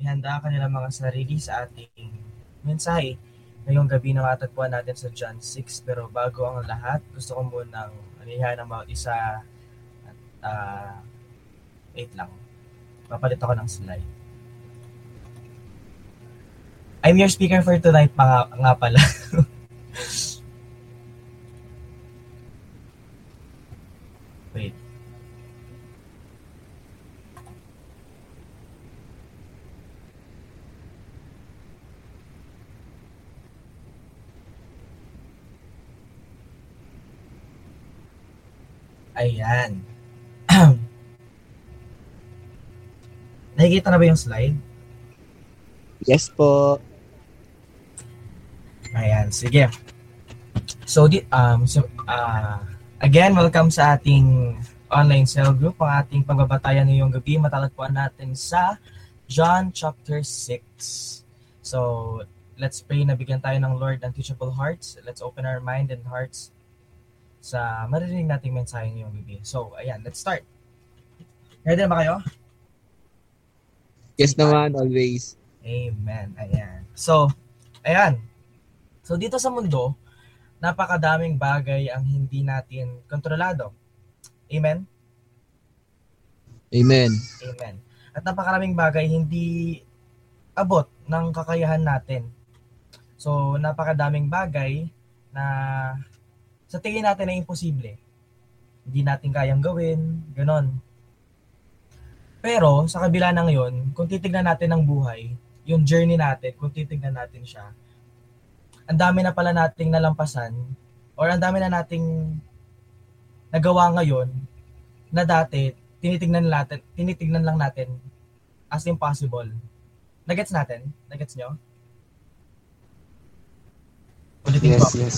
ihanda kanila mga sarili sa ating mensahe ngayong gabi na matagpuan natin sa John 6. Pero bago ang lahat, gusto ko munang anihan ng bawat isa at uh, wait lang. Papalit ako ng slide. I'm your speaker for tonight pa nga pala. Wait. Ayan. Nakikita na ba yung slide? Yes po. Ayan, sige. So, di, um, so, uh, again, welcome sa ating online cell group. Ang ating pagbabatayan ngayong gabi, matalagpuan natin sa John chapter 6. So, let's pray na bigyan tayo ng Lord ng teachable hearts. Let's open our mind and hearts sa maririnig nating mensahe ngayong gabi. So, ayan, let's start. Ready na ba kayo? Yes naman, always. Amen. Ayan. So, ayan. So, dito sa mundo, napakadaming bagay ang hindi natin kontrolado. Amen? Amen. Amen. At napakaraming bagay hindi abot ng kakayahan natin. So, napakadaming bagay na sa tingin natin ay imposible. Hindi natin kayang gawin, ganon. Pero sa kabila ng yon, kung titignan natin ang buhay, yung journey natin, kung titignan natin siya, ang dami na pala nating nalampasan or ang dami na nating nagawa ngayon na dati tinitingnan natin, tinitingnan lang natin as impossible. Nagets natin? Nagets nyo? Ulitin yes, ko. yes.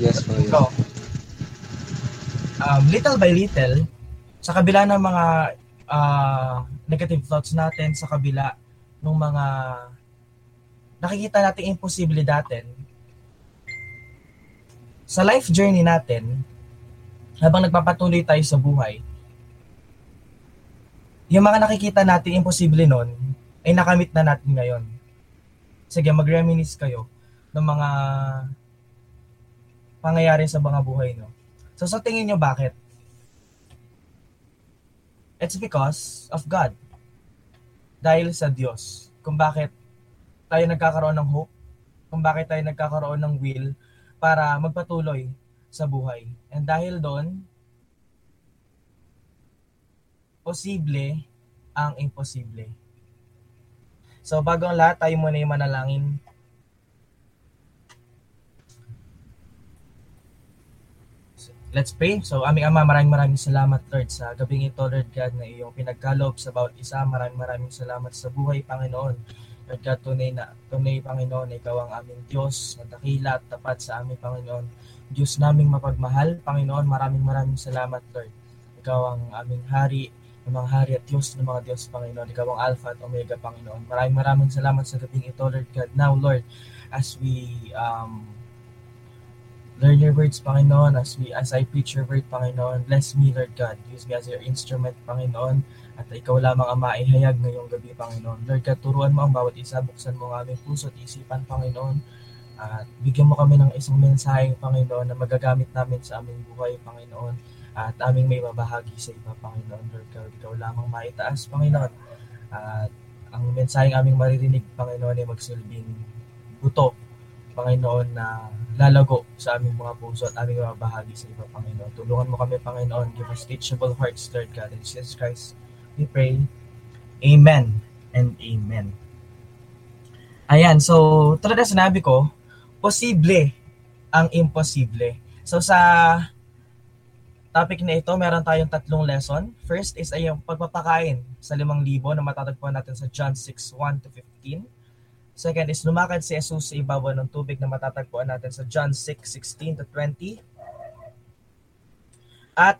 Yes, po. Yes. So, um, little by little, sa kabila ng mga uh, negative thoughts natin, sa kabila ng mga nakikita natin imposible natin, sa life journey natin, habang nagpapatuloy tayo sa buhay, yung mga nakikita natin imposible noon, ay nakamit na natin ngayon. Sige, mag-reminisce kayo ng mga pangyayari sa mga buhay no. So sa tingin nyo bakit? It's because of God. Dahil sa Diyos. Kung bakit tayo nagkakaroon ng hope, kung bakit tayo nagkakaroon ng will para magpatuloy sa buhay. And dahil doon, posible ang imposible. So bago ang lahat, tayo muna yung manalangin Let's pray. So, aming Ama, maraming maraming salamat, Lord, sa gabing ito, Lord God, na iyong pinagkaloob sa bawat isa. Maraming maraming salamat sa buhay, Panginoon. Lord God, tunay na, tunay, Panginoon, ikaw ang aming Diyos, na dakila at tapat sa aming Panginoon. Diyos naming mapagmahal, Panginoon, maraming maraming salamat, Lord. Ikaw ang aming hari, ng mga hari at Diyos ng mga Diyos, Panginoon. Ikaw ang Alpha at Omega, Panginoon. Maraming maraming salamat sa gabing ito, Lord God. Now, Lord, as we um, Learn your words, Panginoon, as we as I preach your word, Panginoon. Bless me, Lord God. Use me as your instrument, Panginoon. At ikaw lamang ang maihayag ngayong gabi, Panginoon. Lord God, turuan mo ang bawat isa. Buksan mo ang aming puso at isipan, Panginoon. At bigyan mo kami ng isang mensahe, Panginoon, na magagamit namin sa aming buhay, Panginoon. At aming may mabahagi sa iba, Panginoon. Lord God, ikaw lamang maitaas, Panginoon. At ang mensaheng aming maririnig, Panginoon, ay magsilbing buto, Panginoon, na lalago sa aming mga puso at aming mga bahagi sa iba, Panginoon. Tulungan mo kami, Panginoon. Give us teachable hearts, Lord God. In Jesus Christ, we pray. Amen and Amen. Ayan, so tulad na sinabi ko, posible ang imposible. So sa topic na ito, meron tayong tatlong lesson. First is ay yung pagpapakain sa limang libo na matatagpuan natin sa John 6, 1 to 15. Second is lumakad si Jesus sa ibabaw ng tubig na matatagpuan natin sa John 6:16 to 20. At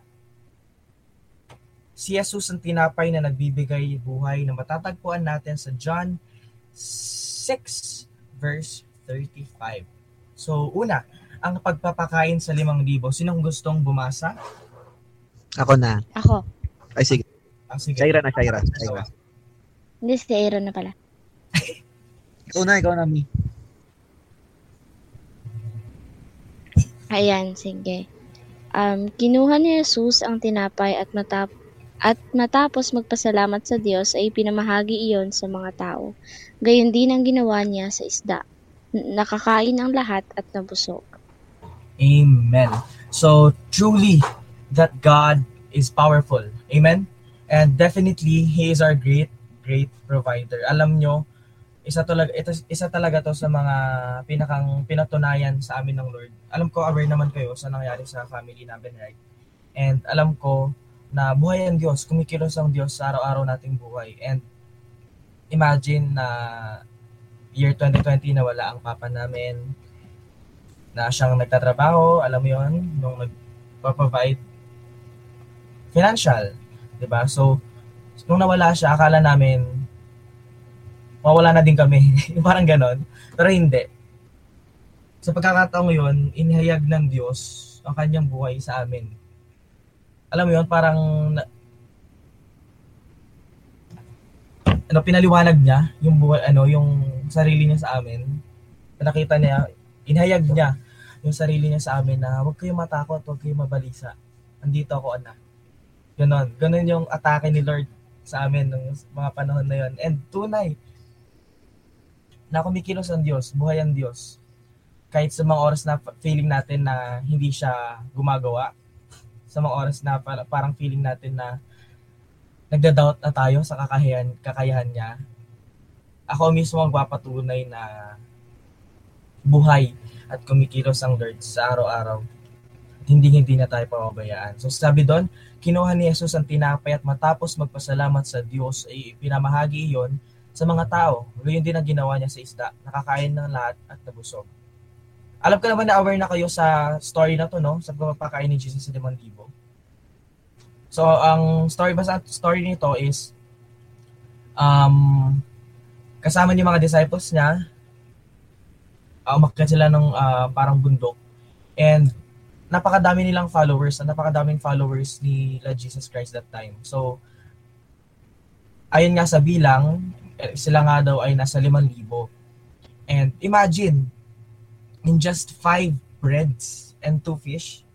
si Jesus ang tinapay na nagbibigay buhay na matatagpuan natin sa John 6 verse 35. So una, ang pagpapakain sa limang libo. Sinong gustong bumasa? Ako na. Ako. Ay sige. Ah, sige. Shaira na, Shaira. Shaira. Hindi, si Aaron na pala. Ikaw na, ikaw na, Mi. Ayan, sige. Um, kinuha ni Jesus ang tinapay at matap at matapos magpasalamat sa Diyos ay pinamahagi iyon sa mga tao. Gayon din ang ginawa niya sa isda. Nakakain ang lahat at nabusog. Amen. So truly that God is powerful. Amen. And definitely He is our great great provider. Alam nyo, isa talaga ito isa talaga to sa mga pinakang pinatunayan sa amin ng Lord. Alam ko aware naman kayo sa nangyari sa family namin, right? And alam ko na buhay ang Diyos, kumikilos ang Diyos sa araw-araw nating buhay. And imagine na year 2020 na wala ang papa namin, na siyang nagtatrabaho, alam mo yon nung nagpo-provide financial, 'di ba? So nung nawala siya, akala namin mawala na din kami. Parang ganon. Pero hindi. Sa pagkakataong yun, inihayag ng Diyos ang kanyang buhay sa amin. Alam mo yun, parang ano pinaliwanag niya yung buhay ano yung sarili niya sa amin. Nakita niya, inihayag niya yung sarili niya sa amin na huwag kayong matakot, huwag kayong mabalisa. Andito ako, anak. Ganon. Ganon yung atake ni Lord sa amin ng mga panahon na yun. And tunay, na kumikilos ang Diyos, buhay ang Diyos. Kahit sa mga oras na feeling natin na hindi siya gumagawa, sa mga oras na parang feeling natin na nagda-doubt na tayo sa kakayahan, kakayahan niya, ako mismo ang papatunay na buhay at kumikilos ang Lord sa araw-araw. Hindi hindi na tayo pababayaan. So sabi doon, kinuha ni Jesus ang tinapay at matapos magpasalamat sa Diyos ay pinamahagi iyon sa mga tao. Gayon din ang ginawa niya sa isda. Nakakain ng lahat at nabusog. Alam ko naman na aware na kayo sa story na to, no? Sa pagpapakain ni Jesus sa limang libo. So, ang story ba sa story nito is um, kasama niya mga disciples niya, uh, umakyat sila ng uh, parang bundok. And napakadami nilang followers, napakadaming followers ni Jesus Christ that time. So, ayon nga sa bilang, sila nga daw ay nasa 5,000. And imagine, in just five breads and two fish,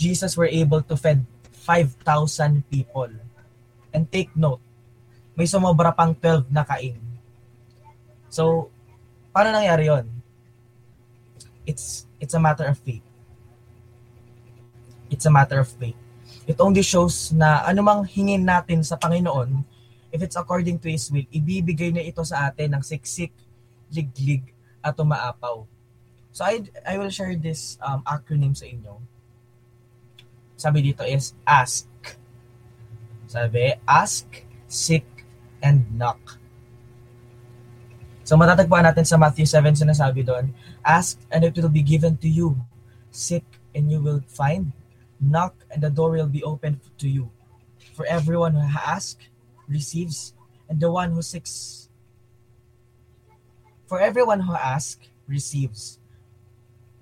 Jesus were able to feed 5,000 people. And take note, may sumobra pang 12 na kain. So, paano nangyari yon? It's, it's a matter of faith. It's a matter of faith. It only shows na anumang hingin natin sa Panginoon, if it's according to His will, ibibigay niya ito sa atin ng siksik, liglig, at umaapaw. So I, I will share this um, acronym sa inyo. Sabi dito is ask. Sabi, ask, seek, and knock. So matatagpuan natin sa Matthew 7 sinasabi doon, ask and it will be given to you. Seek and you will find. Knock and the door will be opened to you. For everyone who asks, receives, and the one who seeks. For everyone who asks, receives.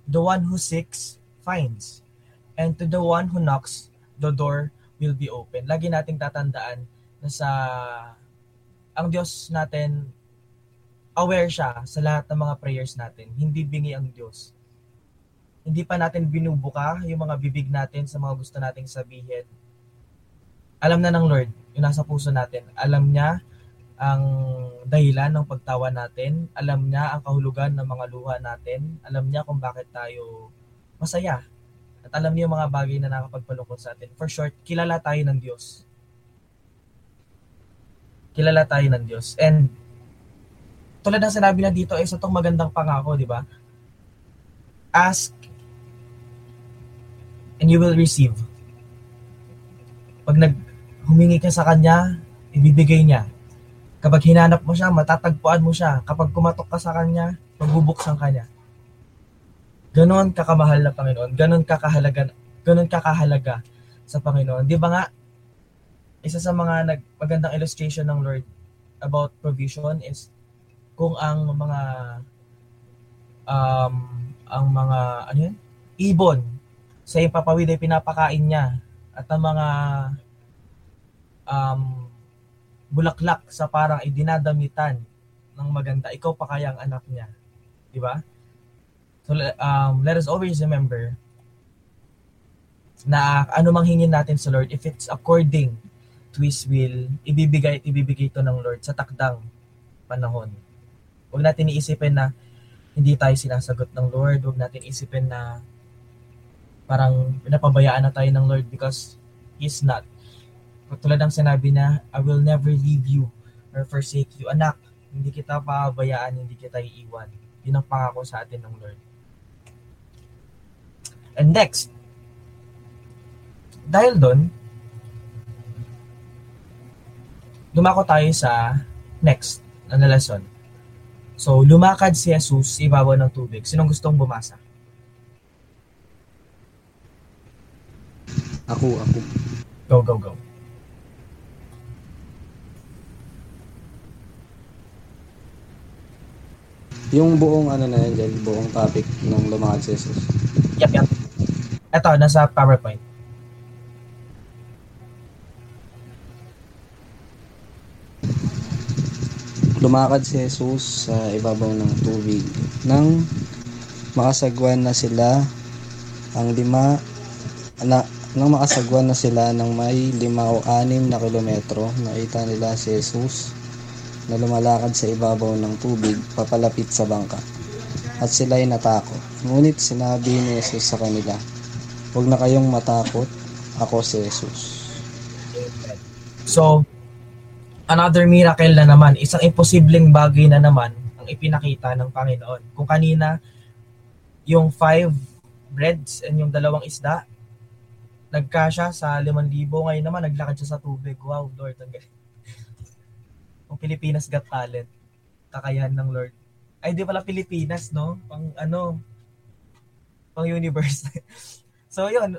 The one who seeks, finds. And to the one who knocks, the door will be open. Lagi nating tatandaan na sa ang Diyos natin aware siya sa lahat ng mga prayers natin. Hindi bingi ang Diyos. Hindi pa natin binubuka yung mga bibig natin sa mga gusto nating sabihin. Alam na ng Lord yung nasa puso natin. Alam niya ang dahilan ng pagtawa natin. Alam niya ang kahulugan ng mga luha natin. Alam niya kung bakit tayo masaya. At alam niya yung mga bagay na nakapagpalungkot sa atin. For short, kilala tayo ng Diyos. Kilala tayo ng Diyos. And tulad ng sinabi na dito, isa tong magandang pangako, di ba? Ask and you will receive. Pag nag humingi ka sa kanya, ibibigay niya. Kapag hinanap mo siya, matatagpuan mo siya. Kapag kumatok ka sa kanya, magbubuksan ka niya. Ganon kakamahal na Panginoon. Ganon kakahalaga, ganon kakahalaga sa Panginoon. Di ba nga, isa sa mga nag, magandang illustration ng Lord about provision is kung ang mga um, ang mga ano yun? ibon sa ipapawid ay pinapakain niya at ang mga um, bulaklak sa parang idinadamitan ng maganda, ikaw pa kaya ang anak niya. Di ba? So, um, let us always remember na ano mang hingin natin sa Lord, if it's according to His will, ibibigay at ibibigay ito ng Lord sa takdang panahon. Huwag natin iisipin na hindi tayo sinasagot ng Lord. Huwag natin isipin na parang pinapabayaan na tayo ng Lord because He's not. Tulad ng sinabi na, I will never leave you or forsake you. Anak, hindi kita pabayaan, hindi kita iiwan. Yun ang pangako sa atin ng Lord. And next, dahil doon, dumako tayo sa next na lesson. So, lumakad si Jesus sa ibabaw ng tubig. Sinong gustong bumasa? Ako, ako. Go, go, go. Yung buong ano na yan dyan, buong topic ng lumakad si Jesus. Yep, yep. Ito, nasa PowerPoint. Lumakad si Jesus sa ibabaw ng tubig nang makasagwan na sila ang lima na, nang makasagwan na sila ng may lima o anim na kilometro nakita nila si Jesus na lumalakad sa ibabaw ng tubig papalapit sa bangka at sila ay natakot ngunit sinabi ni Jesus sa kanila huwag na kayong matakot ako si Jesus So, another miracle na naman, isang imposibleng bagay na naman ang ipinakita ng Panginoon. Kung kanina, yung five breads and yung dalawang isda, nagkasya sa 5,000, ngayon naman naglakad siya sa tubig. Wow, Lord, ang galing. Kung Pilipinas Got Talent, kakayahan ng Lord. Ay, di pala Pilipinas, no? Pang ano, pang universe. so, yun.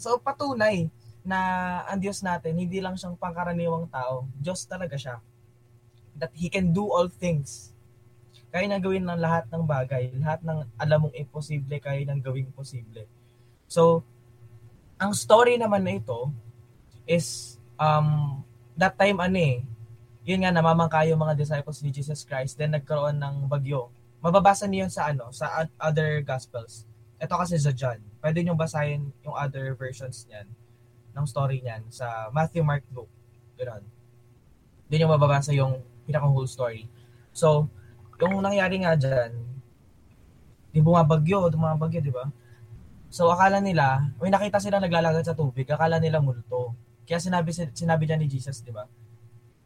So, patunay na ang Diyos natin, hindi lang siyang pangkaraniwang tao. Diyos talaga siya. That He can do all things. Kaya nang gawin ng lahat ng bagay. Lahat ng alam mong imposible, kaya nang gawing posible. So, ang story naman na ito is, um, that time ano eh, yun nga, namamangka yung mga disciples ni Jesus Christ, then nagkaroon ng bagyo. Mababasa niyo sa ano, sa other gospels. Ito kasi sa John. Pwede niyo basahin yung other versions niyan ng story niyan sa Matthew, Mark, Luke. Ganun. Doon yung mababasa yung pinakang whole story. So, yung nangyari nga dyan, di bumabagyo, bumabagyo, di ba? So, akala nila, may nakita sila naglalagad sa tubig, akala nila multo. Kaya sinabi, sinabi dyan ni Jesus, di ba?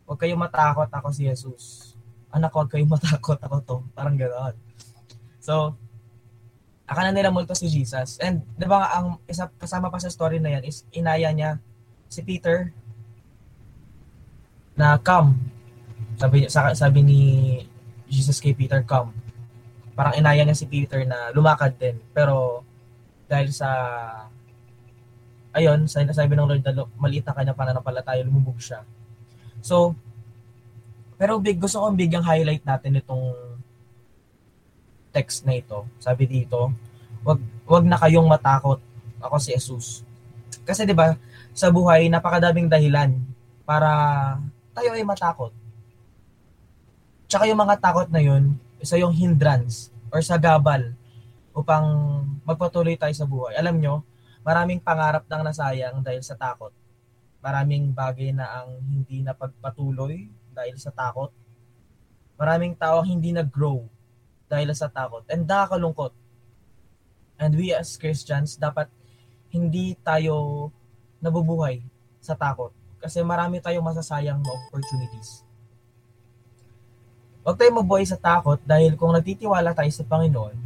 Huwag kayong matakot, ako si Jesus. Anak, huwag kayong matakot, ako to. Parang gano'n. So, akala nila multo si Jesus. And 'di ba ang isa kasama pa sa story na 'yan is inaya niya si Peter na come. Sabi sabi ni Jesus kay Peter come. Parang inaya niya si Peter na lumakad din. Pero dahil sa ayun, sa sabi ng Lord na maliit na kanya pananampalataya, lumubog siya. So, pero big, gusto kong bigyang highlight natin itong text na ito. Sabi dito, wag wag na kayong matakot. Ako si Jesus. Kasi 'di ba, sa buhay napakadaming dahilan para tayo ay matakot. Tsaka yung mga takot na yun, isa yung hindrance or sa gabal upang magpatuloy tayo sa buhay. Alam nyo, maraming pangarap nang nasayang dahil sa takot. Maraming bagay na ang hindi napagpatuloy dahil sa takot. Maraming tao ang hindi nag-grow dahil sa takot. And nakakalungkot. And we as Christians, dapat hindi tayo nabubuhay sa takot. Kasi marami tayong masasayang na opportunities. Huwag tayong mabuhay sa takot dahil kung nagtitiwala tayo sa Panginoon,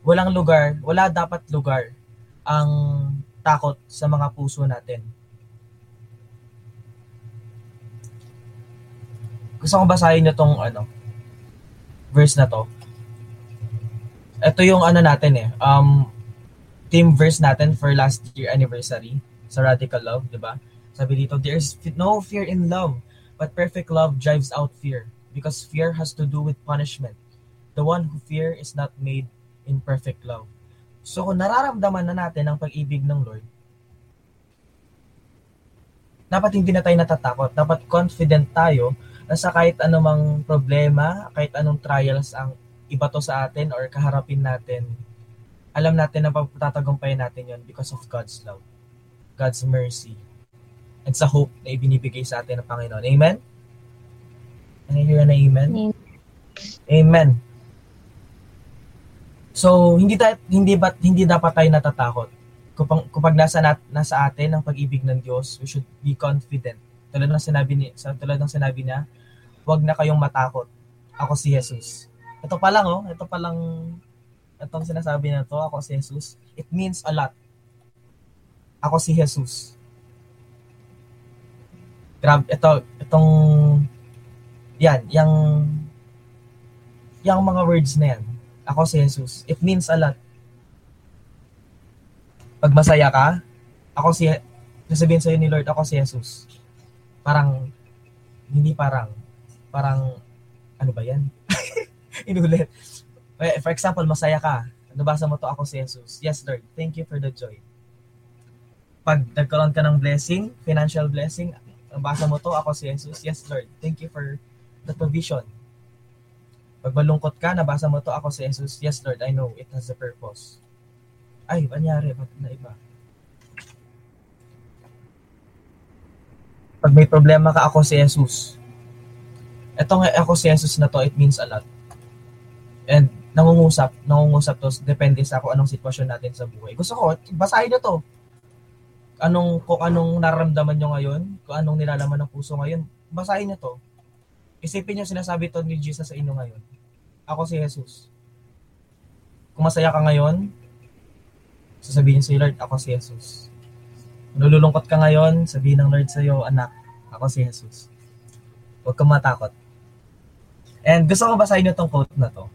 walang lugar, wala dapat lugar ang takot sa mga puso natin. Gusto kong basahin nyo tong ano, verse na to ito yung ano natin eh, um, team verse natin for last year anniversary sa Radical Love, di ba? Sabi dito, there's no fear in love, but perfect love drives out fear because fear has to do with punishment. The one who fear is not made in perfect love. So kung nararamdaman na natin ang pag-ibig ng Lord, dapat hindi na tayo natatakot. Dapat confident tayo at nasa kahit anumang problema, kahit anong trials ang ibato sa atin or kaharapin natin, alam natin na patatagumpayan natin yon because of God's love, God's mercy, and sa hope na ibinibigay sa atin ng Panginoon. Amen? Can I hear na amen? Amen. Amen. So, hindi tayo, hindi ba hindi dapat tayo natatakot. Kapag, kapag nasa nat, nasa atin ang pag-ibig ng Diyos, we should be confident. Tulad ng sinabi ni sa tulad ng sinabi niya, huwag na kayong matakot. Ako si Jesus. Ito pa lang oh, ito pa lang itong sinasabi na to, ako si Jesus. It means a lot. Ako si Jesus. Grabe, ito, itong, yan, yung, yung mga words na yan, ako si Jesus. It means a lot. Pag masaya ka, ako si, sasabihin sa'yo ni Lord, ako si Jesus. Parang, hindi parang, parang, ano ba yan? Inulit. Eh, For example, masaya ka. Nabasa mo to, ako si Jesus. Yes, Lord. Thank you for the joy. Pag nagkaroon ka ng blessing, financial blessing, nabasa mo to, ako si Jesus. Yes, Lord. Thank you for the provision. Pag malungkot ka, nabasa mo to, ako si Jesus. Yes, Lord, I know it has a purpose. Ay, panyari, ba't na iba? Pag may problema ka, ako si Jesus. Etong ako si Jesus na to, it means a lot. And nangungusap, nangungusap to, depende sa kung anong sitwasyon natin sa buhay. Gusto ko, basahin nyo to. Anong, kung anong nararamdaman nyo ngayon, kung anong nilalaman ng puso ngayon, basahin nyo to. Isipin nyo sinasabi to ni Jesus sa inyo ngayon. Ako si Jesus. Kung masaya ka ngayon, sasabihin si Lord, ako si Jesus. Nalulungkot ka ngayon, sabihin ng Lord sa iyo, anak, ako si Jesus. Huwag kang matakot. And gusto ko basahin nyo tong quote na to.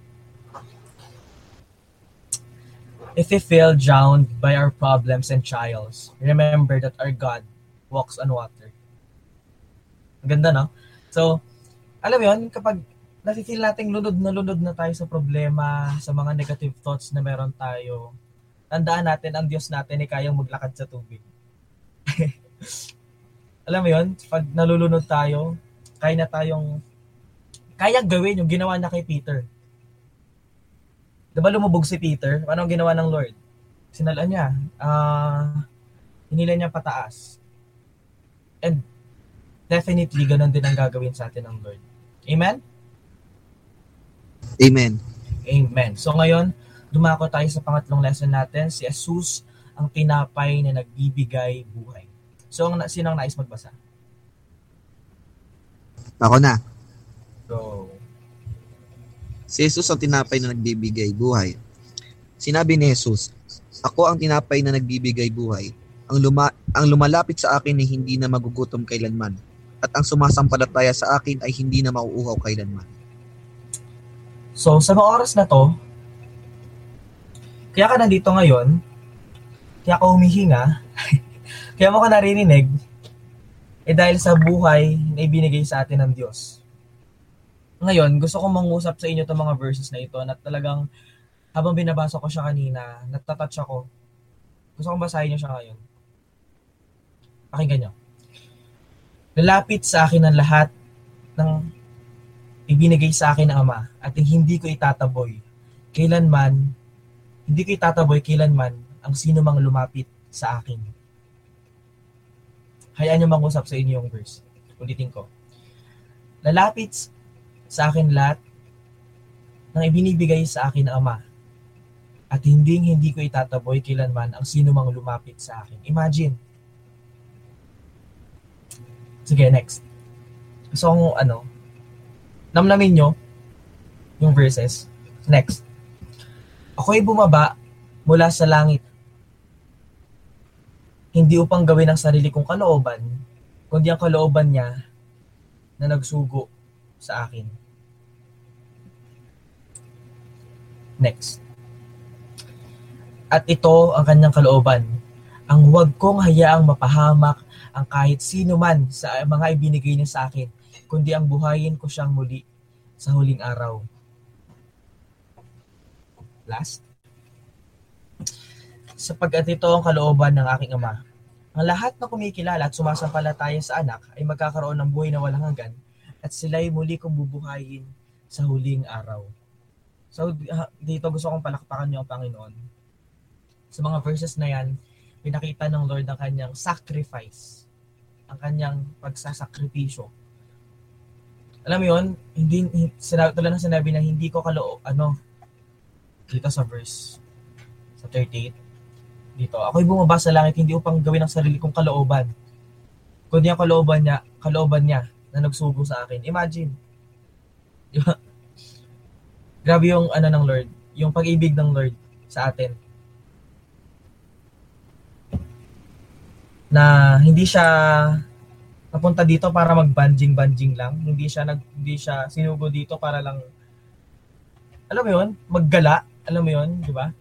If we feel drowned by our problems and trials, remember that our God walks on water. Ang ganda, no? So, alam mo yun, kapag nafe-feel nating lunod na lunod na tayo sa problema, sa mga negative thoughts na meron tayo, tandaan natin, ang Diyos natin ay kayang maglakad sa tubig. alam mo yun, pag nalulunod tayo, kaya na tayong, kaya gawin yung ginawa na kay Peter. Diba lumubog si Peter? Ano ang ginawa ng Lord? Sinala niya. ah hinila niya pataas. And definitely, ganun din ang gagawin sa atin ng Lord. Amen? Amen. Amen. So ngayon, dumako tayo sa pangatlong lesson natin, si Jesus ang tinapay na nagbibigay buhay. So, ang, sino ang nais magbasa? Ako na. So, Si Jesus ang tinapay na nagbibigay buhay. Sinabi ni Jesus, Ako ang tinapay na nagbibigay buhay. Ang, luma- ang lumalapit sa akin ay hindi na magugutom kailanman. At ang sumasampalataya sa akin ay hindi na mauuhaw kailanman. so sa mga oras na to, kaya ka nandito ngayon, kaya ka humihinga, kaya mo ka naririnig, eh dahil sa buhay na ibinigay sa atin ng Diyos. Ngayon, gusto kong mangusap sa inyo itong mga verses na ito na talagang habang binabasa ko siya kanina, natatouch ako. Gusto kong basahin niyo siya ngayon. Pakinggan niyo. Lalapit sa akin ang lahat ng ibinigay sa akin ng Ama at hindi ko itataboy. Kailanman, hindi ko itataboy kailanman ang sino mang lumapit sa akin. Hayaan niyo mangusap sa inyo yung verse. Ulitin ko. Lalapit sa akin lahat ng ibinibigay sa akin ng Ama. At hindi hindi ko itataboy kailanman ang sino mang lumapit sa akin. Imagine. Sige, next. So, ano, namnamin nyo yung verses. Next. Ako'y bumaba mula sa langit. Hindi upang gawin ang sarili kong kalooban, kundi ang kalooban niya na nagsugo sa akin. Next. At ito ang kanyang kalooban, ang huwag kong hayaang mapahamak ang kahit sino man sa mga ibinigay niya sa akin, kundi ang buhayin ko siyang muli sa huling araw. Last. Sapagkat ito ang kalooban ng aking ama. Ang lahat na kumikilala at sumasampalataya sa anak ay magkakaroon ng buhay na walang hanggan at sila'y muli kong bubuhayin sa huling araw. So dito gusto kong palakpakan niyo ang Panginoon. Sa mga verses na yan, pinakita ng Lord ang kanyang sacrifice, ang kanyang pagsasakripisyo. Alam mo yun, hindi, sinabi, tulad ng sinabi na hindi ko kaloo, ano, dito sa verse, sa 38, dito, ako'y bumaba sa langit, hindi upang gawin ang sarili kong kalooban, kundi ang kalooban niya, kalooban niya na nagsugo sa akin. Imagine. Di ba? Grabe yung ano ng Lord, yung pag-ibig ng Lord sa atin. Na hindi siya napunta dito para mag-banjing-banjing lang. Hindi siya nag hindi siya sinugo dito para lang alam mo 'yon, maggala, alam mo 'yon, di ba?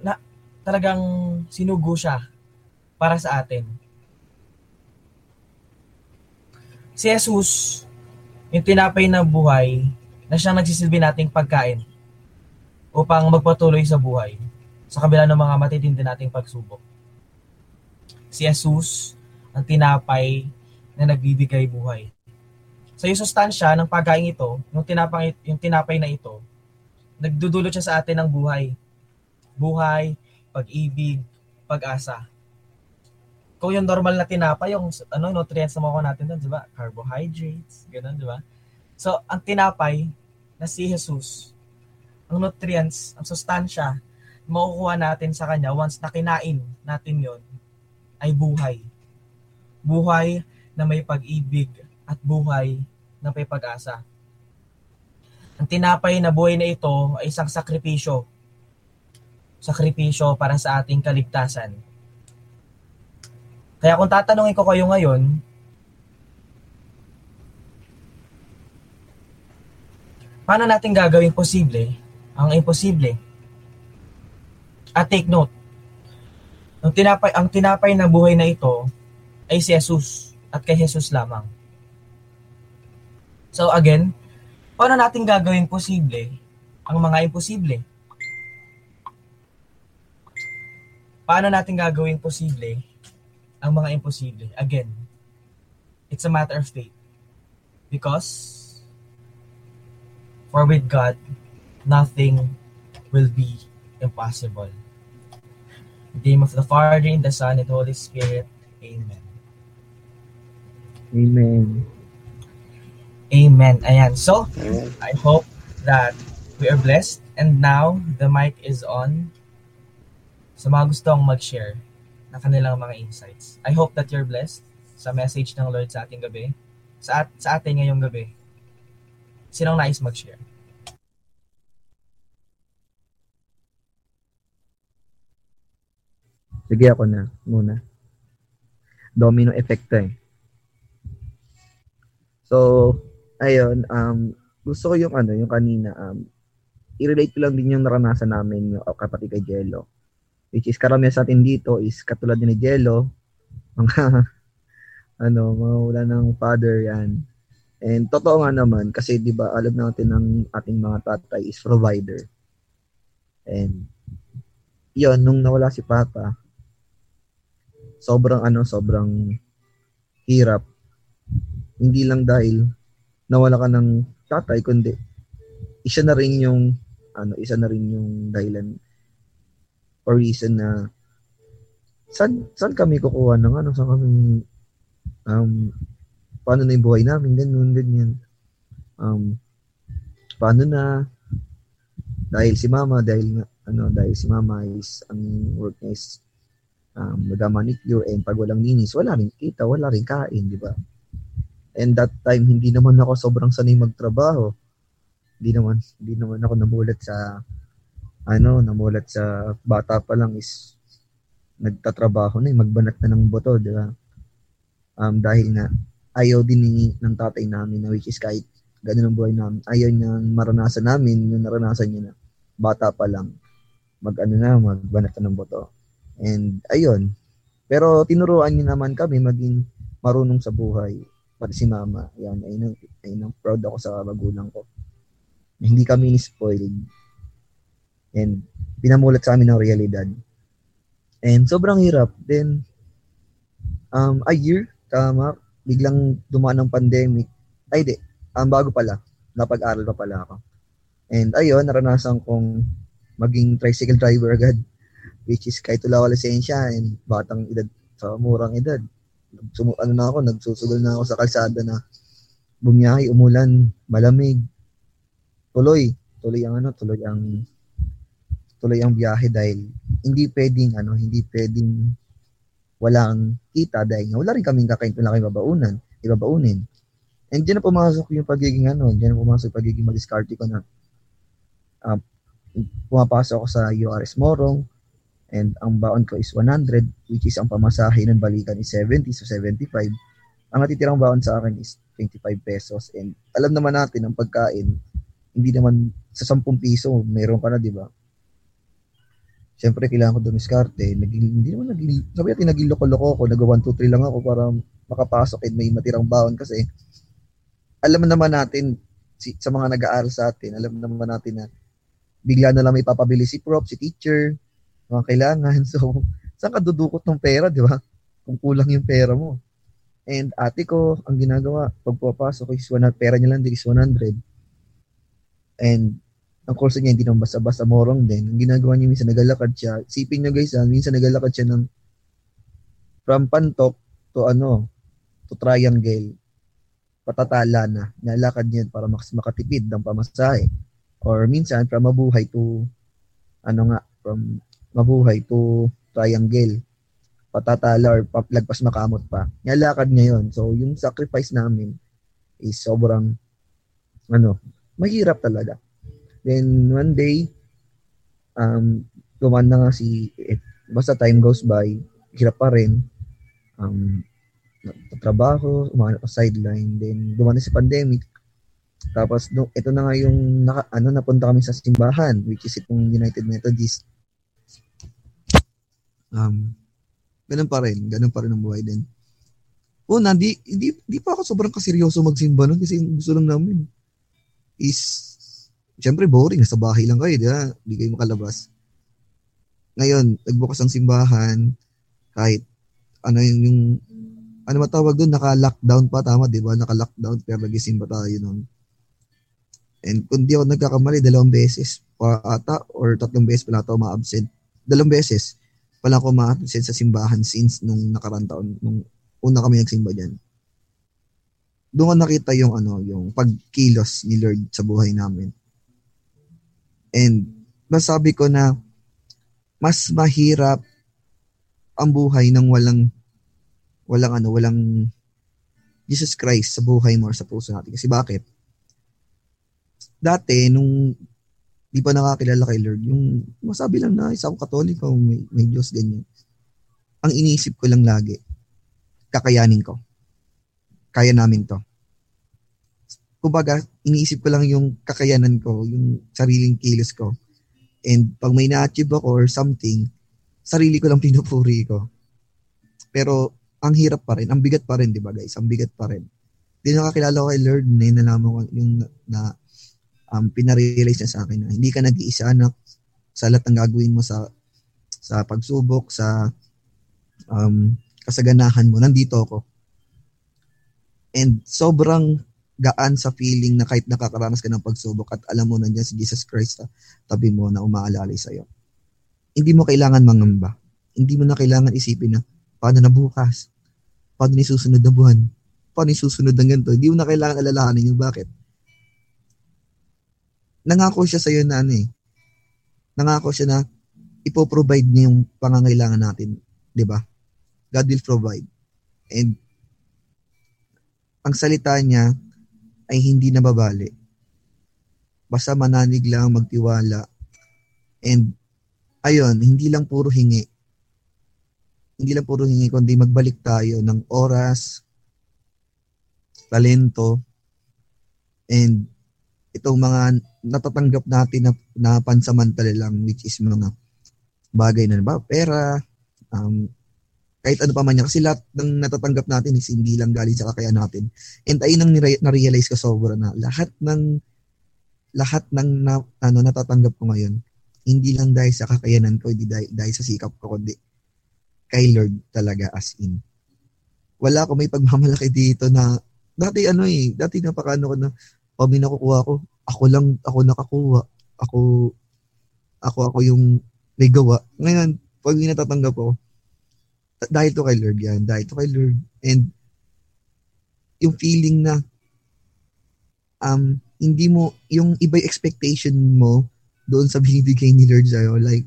Na, talagang sinugo siya para sa atin. Si Jesus, yung tinapay na buhay, na siyang nagsisilbi nating pagkain upang magpatuloy sa buhay sa kabila ng mga matitindi nating pagsubok. Si Jesus, ang tinapay na nagbibigay buhay. Sa yung sustansya ng pagkain ito, yung tinapay, yung tinapay na ito, nagdudulot siya sa atin ng buhay. Buhay, pag-ibig, pag-asa. Kung yung normal na tinapay, yung ano, nutrients na makuha natin doon, di ba? Carbohydrates, ganun, di ba? So, ang tinapay, na si Jesus, ang nutrients, ang sustansya, makukuha natin sa Kanya once na kinain natin yon ay buhay. Buhay na may pag-ibig at buhay na may pag-asa. Ang tinapay na buhay na ito ay isang sakripisyo. Sakripisyo para sa ating kaligtasan. Kaya kung tatanungin ko kayo ngayon, paano natin gagawin posible ang imposible? At take note, ang tinapay, ang tinapay na buhay na ito ay si Jesus at kay Jesus lamang. So again, paano natin gagawin posible ang mga imposible? Paano natin gagawin posible ang mga imposible? Again, it's a matter of faith. Because For with God, nothing will be impossible. In the name of the Father, and the Son, and the Holy Spirit. Amen. Amen. Amen. Ayan. So, I hope that we are blessed. And now, the mic is on sa mga gustong mag-share na kanilang mga insights. I hope that you're blessed sa message ng Lord sa ating gabi, sa, at, sa ating ngayong gabi. Sinong nais mag-share? Sige ako na muna. Domino effect eh. So, ayun, um, gusto ko yung ano, yung kanina, um, i-relate ko lang din yung naranasan namin yung kapatid kay Jello. Which is karamihan sa atin dito is katulad ni Jello, mga ano, mga wala ng father yan. And totoo nga naman kasi 'di ba alam natin ng ating mga tatay is provider. And yon nung nawala si Papa, sobrang ano, sobrang hirap. Hindi lang dahil nawala ka ng tatay, kundi isa na rin yung ano, isa na rin yung dahilan or reason na saan, saan kami kukuha ng ano, saan kami um, paano na yung buhay namin, ganun, ganyan. Um, paano na dahil si mama, dahil ano, dahil si mama is, ang work niya is um, nagamanicure and pag walang linis, wala rin kita, wala rin kain, di ba? And that time, hindi naman ako sobrang sanay magtrabaho. Hindi naman, hindi naman ako namulat sa, ano, namulat sa bata pa lang is nagtatrabaho na, eh, magbanat na ng boto, di ba? Um, dahil nga, ayaw din ni, ng tatay namin na which is kahit ganun ang buhay namin, ayaw niya maranasan namin yung naranasan niya na bata pa lang mag ano na, magbanat na ng boto. And ayun. Pero tinuruan niya naman kami maging marunong sa buhay. Pati si mama. Yan, ayun, ayun, proud ako sa magulang ko. Hindi kami ni-spoiled. And pinamulat sa amin ng realidad. And sobrang hirap. Then, um, a year, tama, biglang dumaan ng pandemic. ay di, ang bago pala, napag-aral pa pala ako. And ayun, naranasan kong maging tricycle driver agad, which is kahit wala ko lisensya and batang edad, sa murang edad. Sumu, ano na ako, nagsusugal na ako sa kalsada na bumiyahe, umulan, malamig. Tuloy, tuloy ang ano, tuloy ang tuloy ang biyahe dahil hindi pwedeng ano, hindi pwedeng walang kita dahil nga wala rin kaming kakain wala kaming babaunan, ibabaunin. And diyan na pumasok yung pagiging ano, diyan na pumasok yung pagiging madiskarte ko na uh, pumapasok ako sa URS Morong and ang baon ko is 100 which is ang pamasahe ng balikan is 70 so 75. Ang natitirang baon sa akin is 25 pesos and alam naman natin ang pagkain hindi naman sa 10 piso meron ka na, di ba? Siyempre, kailangan ko dumiskarte. Naging, hindi naman naging, sabi natin, naging loko-loko ako. Nag 1, 2, 3 lang ako para makapasok and may matirang baon kasi alam naman natin si, sa mga nag-aaral sa atin, alam naman natin na bigla na lang may papabili si prop, si teacher, mga kailangan. So, saan ka dudukot ng pera, di ba? Kung kulang yung pera mo. And ate ko, ang ginagawa, pag pupasok is 100, pera niya lang din is 100. And ang kurso niya hindi naman basta-basta morong din. Ang ginagawa niya minsan nagalakad siya. Sipin niyo guys, ha, minsan nagalakad siya ng from Pantok to ano, to Triangle. Patatala na. Nalakad niya para mas makatipid ng pamasahe. Or minsan from Mabuhay to ano nga, from Mabuhay to Triangle. Patatala or lagpas makamot pa. Nalakad niya yon So, yung sacrifice namin is sobrang ano, mahirap talaga Then one day, um, gumanda nga si, eh, basta time goes by, hirap pa rin. Um, trabaho, umahanap pa sideline. Then dumanda si pandemic. Tapos no, ito na nga yung naka, ano napunta kami sa simbahan which is itong United Methodist. Um ganun pa rin, ganun pa rin ang buhay din. Una, di, di, di pa ako sobrang kaseryoso magsimba nun kasi gusto lang namin is Siyempre, boring. Nasa bahay lang kayo, di ba? Hindi kayo makalabas. Ngayon, nagbukas ang simbahan, kahit ano yung, yung ano matawag doon, naka-lockdown pa, tama, di ba? Naka-lockdown, pero nagisimba tayo noon. And kung di ako nagkakamali, dalawang beses pa ata, or tatlong beses pala ako ma-absent. Dalawang beses pala ako ma-absent sa simbahan since nung nakarang taon, nung una kami nagsimba dyan. Doon ko nakita yung ano, yung pagkilos ni Lord sa buhay namin. And masabi ko na mas mahirap ang buhay ng walang walang ano, walang Jesus Christ sa buhay mo or sa puso natin. Kasi bakit? Dati, nung di pa nakakilala kay Lord, yung masabi lang na isa akong katoliko, may, may Diyos, ganyan. Ang iniisip ko lang lagi, kakayanin ko. Kaya namin to kumbaga, iniisip ko lang yung kakayanan ko, yung sariling kilos ko. And pag may na-achieve ako or something, sarili ko lang pinupuri ko. Pero ang hirap pa rin, ang bigat pa rin, di ba guys? Ang bigat pa rin. Hindi nakakilala ko kay Lord na yun nalaman ko yung na um, pinarealize niya sa akin na hindi ka nag-iisa anak sa lahat ng gagawin mo sa sa pagsubok, sa um, kasaganahan mo. Nandito ako. And sobrang gaan sa feeling na kahit nakakaranas ka ng pagsubok at alam mo nandiyan si Jesus Christ sa tabi mo na umaalalay sa iyo. Hindi mo kailangan mangamba. Hindi mo na kailangan isipin na paano na bukas? Paano ni susunod na buwan? Paano ni susunod ng ganito? Hindi mo na kailangan alalahanin yung bakit. Nangako siya sa iyo na ano eh. Nangako siya na ipo-provide niya yung pangangailangan natin. Di ba? God will provide. And ang salita niya, ay hindi nababali. Basta mananig lang, magtiwala. And, ayun, hindi lang puro hingi. Hindi lang puro hingi, kundi magbalik tayo ng oras, talento, and itong mga natatanggap natin na, na pansamantala lang, which is mga bagay na ba, pera, um, kahit ano pa man yan. Kasi lahat ng natatanggap natin is hindi lang galing sa kakayahan natin. And ayun ang na-realize ko sobra na lahat ng lahat ng na, ano, natatanggap ko ngayon, hindi lang dahil sa kakayanan ko, hindi dahil, dahil sa sikap ko, kundi kay Lord talaga as in. Wala ko may pagmamalaki dito na dati ano eh, dati napakaano ko na, pag may nakukuha ko, ako lang, ako nakakuha. Ako, ako, ako yung may gawa. Ngayon, pag may natatanggap ako, dahil to kay Lord yan, dahil to kay Lord. And, yung feeling na, um, hindi mo, yung iba expectation mo doon sa binibigay ni Lord sa'yo, like,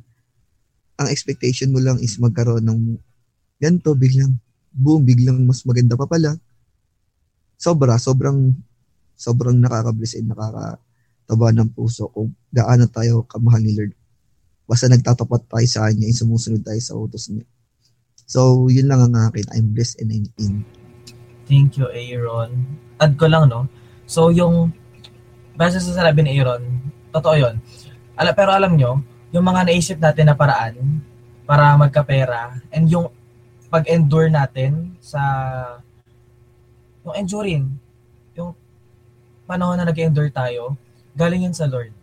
ang expectation mo lang is magkaroon ng ganito, biglang, boom, biglang mas maganda pa pala. Sobra, sobrang, sobrang nakaka-bless and nakakataba ng puso kung gaano tayo kamahal ni Lord. Basta nagtatapat tayo sa Kanya sumusunod tayo sa utos niya. So, yun lang ang akin. I'm blessed and I'm in. Thank you, Aaron. Add ko lang, no? So, yung, base sa sinabi ni Aaron, totoo yun. Ala, pero alam nyo, yung mga naisip natin na paraan para magkapera and yung pag-endure natin sa yung enduring, yung panahon na nag-endure tayo, galing yun sa Lord.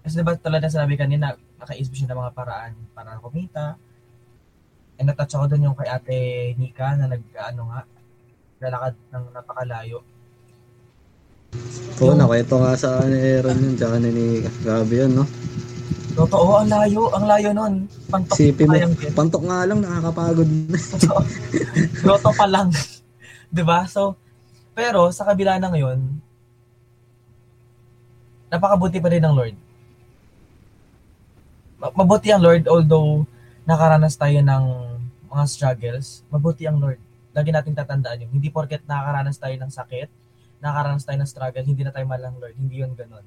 Kasi diba talaga sinabi kanina, nakaisip siya ng mga paraan para kumita. And natouch ako dun yung kay ate Nika na nag, ano nga, lalakad ng napakalayo. Oo, nakwento nga sa ni Aaron yun, tsaka ni Nika. Grabe yun, no? Totoo, ang layo, ang layo nun. Pantok Sipin mo, pantok nga lang, nakakapagod na. Totoo. Grotto pa lang. ba? So, pero sa kabila ng 'yon, napakabuti pa rin ng Lord. Ma- Mabuti ang Lord although nakaranas tayo ng mga struggles, mabuti ang Lord. Lagi nating tatandaan yun. Hindi porket nakakaranas tayo ng sakit, nakakaranas tayo ng struggle, hindi na tayo mahal ng Lord. Hindi yun ganun.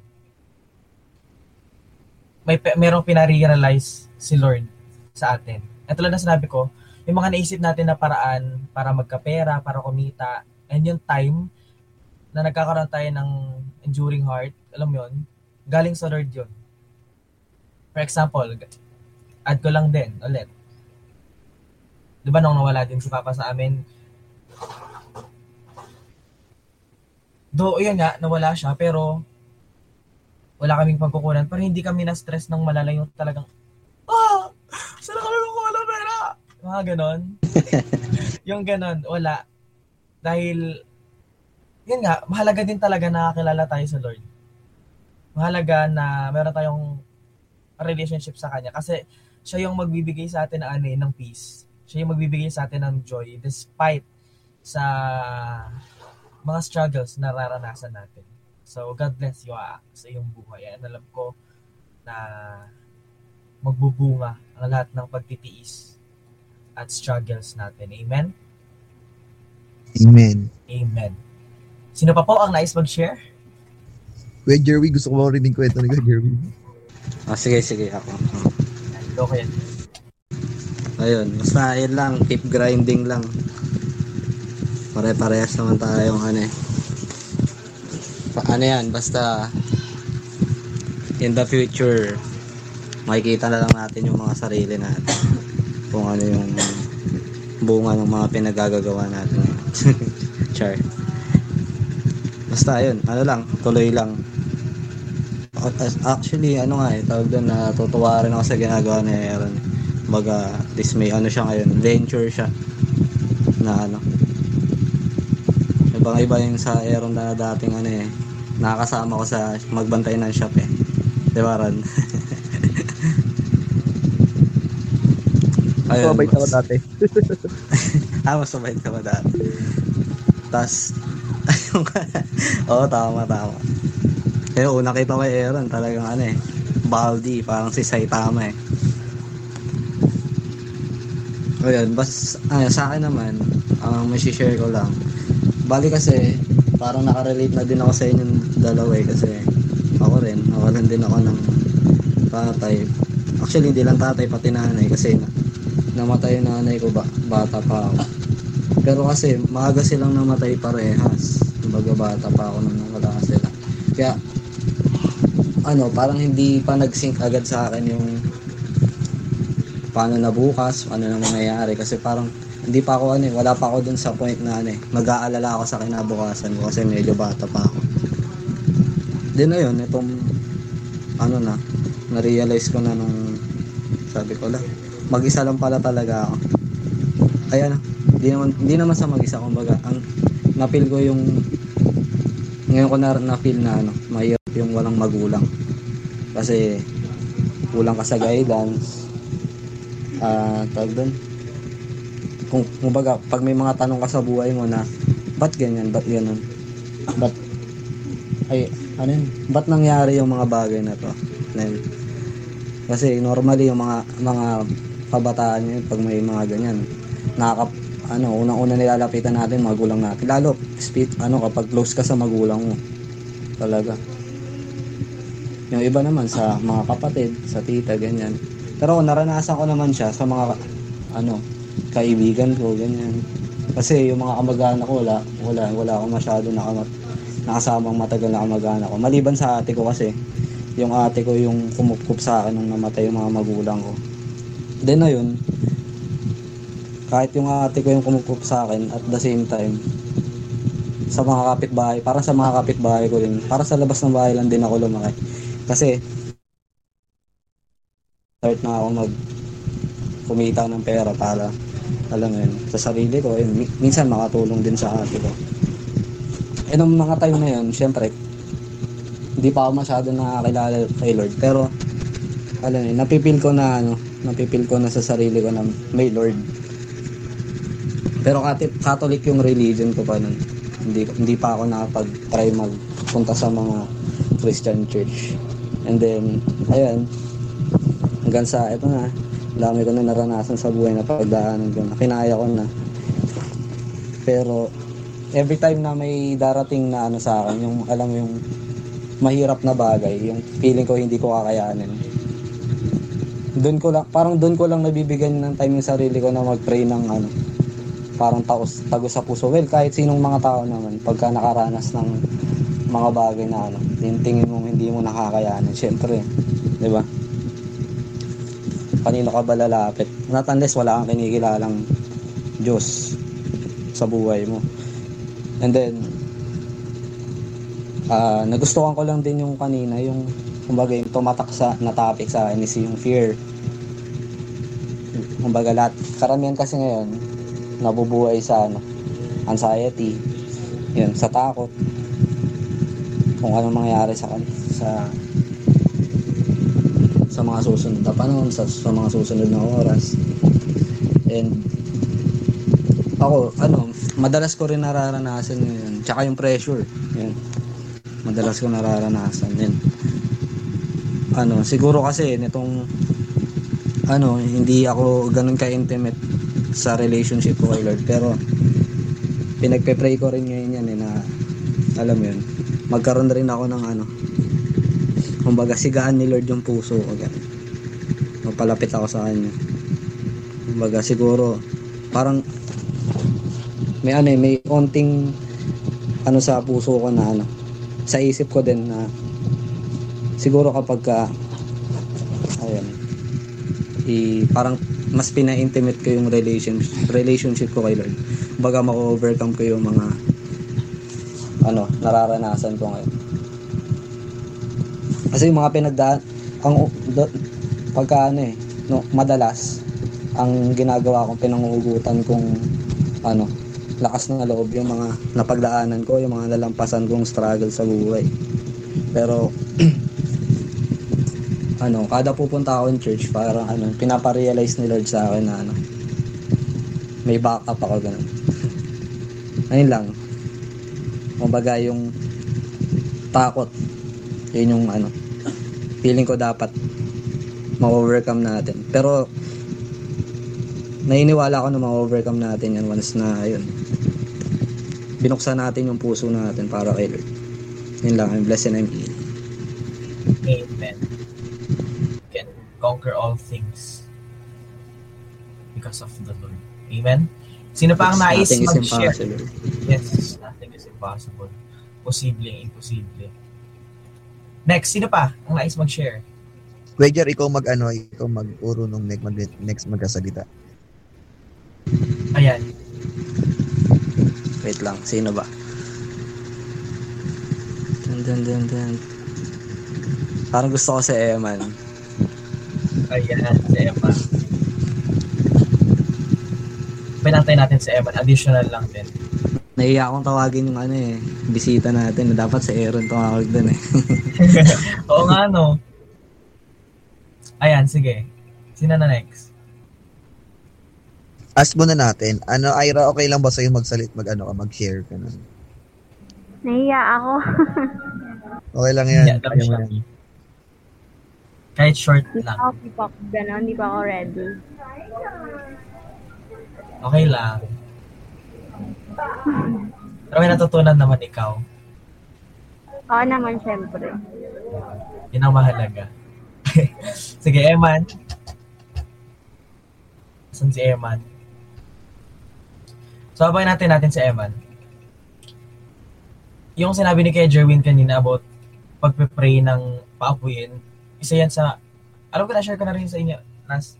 May merong pinare-realize si Lord sa atin. At tulad na sinabi ko, yung mga naisip natin na paraan para magkapera, para kumita, and yung time na nagkakaroon tayo ng enduring heart, alam yun, galing sa Lord yun. For example, add ko lang din, ulit. Di ba nung nawala din si Papa sa amin, do yun nga, nawala siya, pero wala kaming pagkukunan, pero hindi kami na-stress ng malala yung talagang, ah, saan kami makuha ng pera? Mga ganon. yung ganon, wala. Dahil, yun nga, mahalaga din talaga na kilala tayo sa Lord. Mahalaga na meron tayong relationship sa Kanya. Kasi, siya yung magbibigay sa atin ng, ano, eh, ng peace. Siya yung magbibigay sa atin ng joy despite sa mga struggles na nararanasan natin. So, God bless you ah, sa iyong buhay. And alam ko na magbubunga ang lahat ng pagtitiis at struggles natin. Amen? Amen. Amen. Sino pa po ang nais mag-share? Kuya Jerry, gusto ko marinig kwento ni Kuya Jerry. Ah, sige, sige, ako. Okay. Ayun, basta yun lang, keep grinding lang. Pare-parehas naman tayong ano eh. Pa- ano yan, basta in the future, makikita na lang natin yung mga sarili natin. Kung ano yung bunga ng mga pinagagagawa natin. Char. Basta yun, ano lang, tuloy lang. Actually, ano nga eh, tawag doon, natutuwa rin ako sa ginagawa ni Aaron. Baga, at least may ano siya ngayon, venture siya. Na ano. Ibang iba yung sa Aaron na dating ano eh, nakakasama ko sa magbantay ng shop eh. Di ba, Ron? Ayun, Mabait ako dati. ah, mas mabait ka ba dati? Ka. Oo, tama, tama. Eh, una kita kay Aaron, talagang ano eh, baldi, parang si Saitama eh. Ayun, bas, ay, sa akin naman, ang may share ko lang. Bali kasi, parang nakarelate na din ako sa inyong dalawa eh, kasi ako rin, nawalan din ako ng tatay. Actually, hindi lang tatay, pati nanay, kasi na, namatay yung nanay ko ba, bata pa ako. Pero kasi, maaga silang namatay parehas. Kumbaga bata pa ako nung nawala sila. Kaya, ano, parang hindi pa nag-sync agad sa akin yung paano na bukas, ano na mangyayari. Kasi parang, hindi pa ako ano eh, wala pa ako dun sa point na ano eh, mag-aalala ako sa kinabukasan ko kasi medyo bata pa ako. Then ayun, itong, ano na, na-realize ko na nung, sabi ko lang, mag-isa lang pala talaga ako. Kaya na, hindi naman, hindi naman sa mag-isa, kumbaga, ang na-feel ko yung ngayon ko na na-feel na ano, mahirap yung walang magulang. Kasi kulang ka sa guidance. Ah, tawag doon. Kung kumbaga, pag may mga tanong ka sa buhay mo na ba't ganyan, ba't ganun? Ba't ay ano yun? Ba't nangyari yung mga bagay na to? Yun. Kasi normally yung mga mga kabataan yun pag may mga ganyan nakaka ano unang-una nilalapitan natin magulang natin lalo speed ano kapag close ka sa magulang mo talaga yung iba naman sa mga kapatid sa tita ganyan. Pero naranasan ko naman siya sa mga ano kaibigan ko ganyan. Kasi yung mga kamag-anak ko wala wala wala akong masyado nakamat nakasamang matagal na kamag-anak ko. Maliban sa ate ko kasi yung ate ko yung kumupkup sa akin nung namatay yung mga magulang ko. Then na yun kahit yung ate ko yung kumukup sa akin at the same time sa mga kapitbahay, para sa mga kapitbahay ko rin, para sa labas ng bahay lang din ako lumaki. Kasi start na ako mag kumita ng pera para alam yun, sa sarili ko, mi- minsan makatulong din sa ate ko. Eh nung mga time na yun, syempre, hindi pa ako masyado nakakilala kay Lord, pero alam yun, napipil ko na ano, napipil ko na sa sarili ko na may Lord. Pero kati- Catholic yung religion ko pa nun. Hindi, hindi pa ako nakapag-try magpunta sa mga Christian church. And then, ayun, hanggang sa, ito na, dami ko na naranasan sa buhay na pagdaanan ko na. Kinaya ko na. Pero, every time na may darating na ano sa akin, yung, alam mo yung mahirap na bagay, yung feeling ko hindi ko kakayanin. Doon ko lang, parang doon ko lang nabibigyan ng time yung sarili ko na mag-pray ng ano, parang taos, tago sa puso. Well, kahit sinong mga tao naman, pagka nakaranas ng mga bagay na ano, yung tingin mong hindi mo nakakayanin, syempre, di ba? Kanino ka ba lalapit? Not unless wala kang kinikilalang Diyos sa buhay mo. And then, ah nagustuhan ko lang din yung kanina, yung kumbaga yung tumatak sa na topic sa akin is yung fear. Kumbaga lahat, karamihan kasi ngayon, nabubuhay sa ano, anxiety, yun, sa takot, kung ano mangyayari sa kan sa sa mga susunod na panahon, sa, sa mga susunod na oras. And ako, ano, madalas ko rin nararanasan yun. Tsaka yung pressure. Yun. Madalas ko nararanasan yun. Ano, siguro kasi nitong ano, hindi ako ganun ka-intimate sa relationship ko kay Lord. Pero, pinagpe-pray ko rin ngayon yan eh, na, alam mo yun, magkaroon rin ako ng ano, kumbaga sigaan ni Lord yung puso ko. Ganun. Magpalapit ako sa kanya. Kumbaga siguro, parang, may ano eh, may konting, ano sa puso ko na ano, sa isip ko din na, siguro kapag ka, ayun, i, parang mas pina-intimate ko yung relationship, relationship ko kay Lord. Baga mako-overcome ko yung mga ano, nararanasan ko ngayon. Kasi yung mga pinagdaan, ang do, pagka ano eh, no, madalas, ang ginagawa kong pinanguugutan kong ano, lakas ng loob yung mga napagdaanan ko, yung mga nalampasan kong struggle sa buhay. Pero ano, kada pupunta ako in church, parang ano, pinaparealize ni Lord sa akin na ano, may backup ako ganun. Ayun lang. Kumbaga yung takot, yun yung ano, feeling ko dapat ma-overcome natin. Pero, nainiwala ko na ma-overcome natin yan once na, yun, binuksan natin yung puso natin para kay Lord. Yun lang, I'm blessed and I'm healed. Amen. Can conquer all things because of the Lord. Amen. Sino pa ang nais mag-share? Yes, nothing is impossible. Posible, imposible. Next, sino pa ang nais mag-share? Jer, ikaw mag ano, ikaw mag-uro nung next, mag, next magkasalita. Ayan. Wait lang, sino ba? Dun, dun, dun, dun. Parang gusto ko si Eman. Ayan, si Emma. Pinantay natin si Emma. Additional lang din. Nahiya akong tawagin yung ano eh, bisita natin. Dapat si Aaron tumawag dun eh. Oo nga, no? Ayan, sige. Sino na next? Ask muna natin. Ano, Ira, okay lang ba sa'yo magsalit, mag, ano, ka, mag-share ka nun? Nahiya ako. Okay lang yan. Yeah, Kaya mo siya. yan. Kahit short Hindi lang. ako, hindi pa ako, gano'n, hindi pa ako ready. Okay lang. Pero may natutunan naman ikaw. Oo naman, syempre. Yun ang mahalaga. Sige, Eman. Saan si Eman? So, abay natin natin si Eman. Yung sinabi ni kay Jerwin kanina about pagpe-pray ng paapuyin, isa yan sa, alam ko na-share ko na rin sa inyo last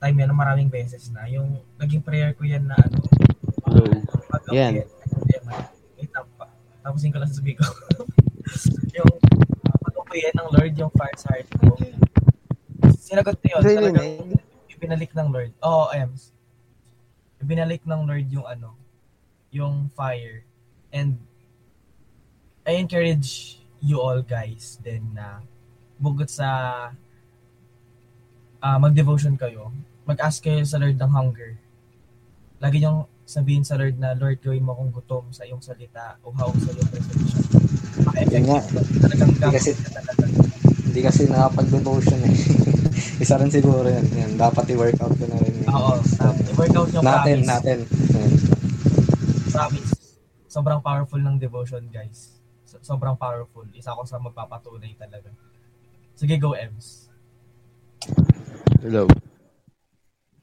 time yan, maraming beses na. Yung naging prayer ko yan na ano, Hello. pag Yan. Tapusin ko lang sasabihin ko. yung pag-upayan ng Lord yung fire sa heart ko. Sinagot niya yun. Hindi, Talagang ibinalik ng Lord. Oo, oh, Ems. Ibinalik ng Lord yung ano, yung fire. And I encourage you all guys din na bukod sa ah, mag-devotion kayo, mag-ask kayo sa Lord ng hunger. Lagi niyong sabihin sa Lord na, Lord, gawin mo akong gutom sa iyong salita, uhaw sa iyong resolution. Yun nga. Talagang Hindi kasi- talaga. Hindi kasi nakapag-devotion eh. Isa rin siguro yan. yan. Dapat i-workout ko na rin. yun. Oo, tama. I-workout yung Natin, promise. natin. Yan. Promise. Sobrang powerful ng devotion, guys. So- sobrang powerful. Isa ko sa magpapatunay talaga. Sige, go, Ems. Hello.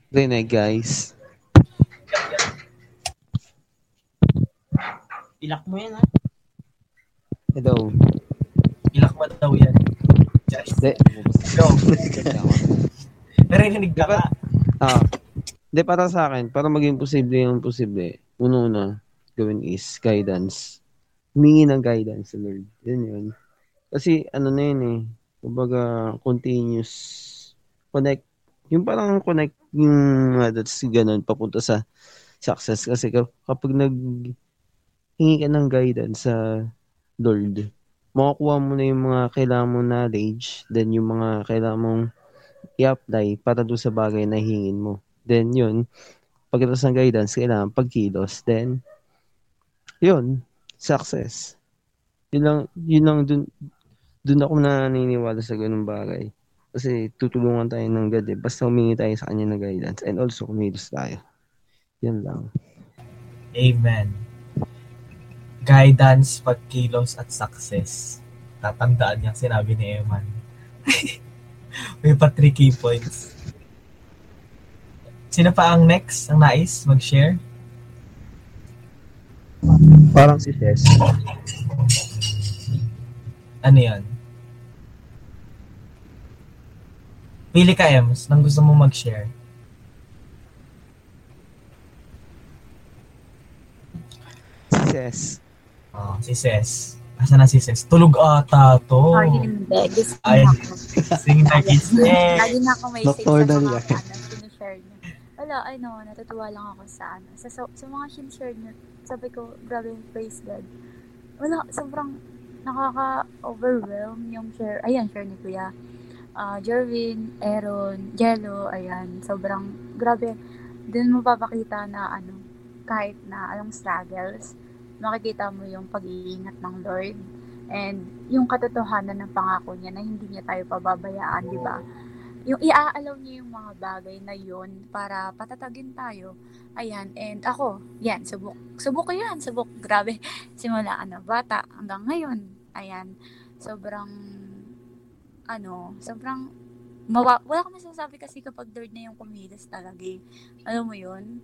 Rinig, guys. Ilak mo yan, ha? Hello. Ilak mo daw yan. Just Hindi. go. Narinig ka ka. Ah. Hindi, para sa akin, para maging posible yung posible, una-una, gawin is guidance. Humingi ng guidance sa Lord. Yun yun. Kasi, ano na yun eh, kumbaga, continuous connect. Yung parang connect yung uh, that's ganun, papunta sa success. Kasi ka- kapag nag hingi ka ng guidance sa Lord, makukuha mo na yung mga kailangan mong knowledge, then yung mga kailangan mong i-apply para doon sa bagay na hingin mo. Then yun, pagkatapos ng guidance, kailangan pagkilos. Then, yun, success. Yun lang, yun lang dun, dun ako naniniwala sa ganung bagay. Kasi tutulungan tayo ng God eh. Basta humingi tayo sa kanya ng guidance and also kumilos tayo. Yan lang. Amen. Guidance, pagkilos, at success. Tatandaan niyang sinabi ni Eman. May pa three key points. Sino pa ang next? Ang nais mag-share? Parang si Ses. Ano yan? Pili ka, Ems, nang gusto mo mag-share. Success. Oh, si Ses. Asa na si Ses? Tulog ata to. Oh, hindi. Ay. na ako. Sing nagising. Lagi na ako may say sa mga yan. ano, sinishare niyo. Wala, ano, natutuwa lang ako sa ano. Sa, sa, sa mga sinishare niyo, sabi ko, grabe, praise God. Wala, sobrang nakaka-overwhelm yung share. Ayan, share ni Kuya. Ah, Jervin, Aaron, Jello, ayan. Sobrang, grabe. Doon mo papakita na ano, kahit na anong struggles, makikita mo yung pag-iingat ng Lord and yung katotohanan ng pangako niya na hindi niya tayo pababayaan, di ba? Yung iaalaw niya yung mga bagay na yun para patatagin tayo. Ayan, and ako, yan, subok. Subok ko yan, subok. Grabe. Simula, ano, bata hanggang ngayon. Ayan, sobrang, ano, sobrang, mawa, wala akong masasabi kasi kapag Lord na yung kumilos talaga eh. Alam mo yun?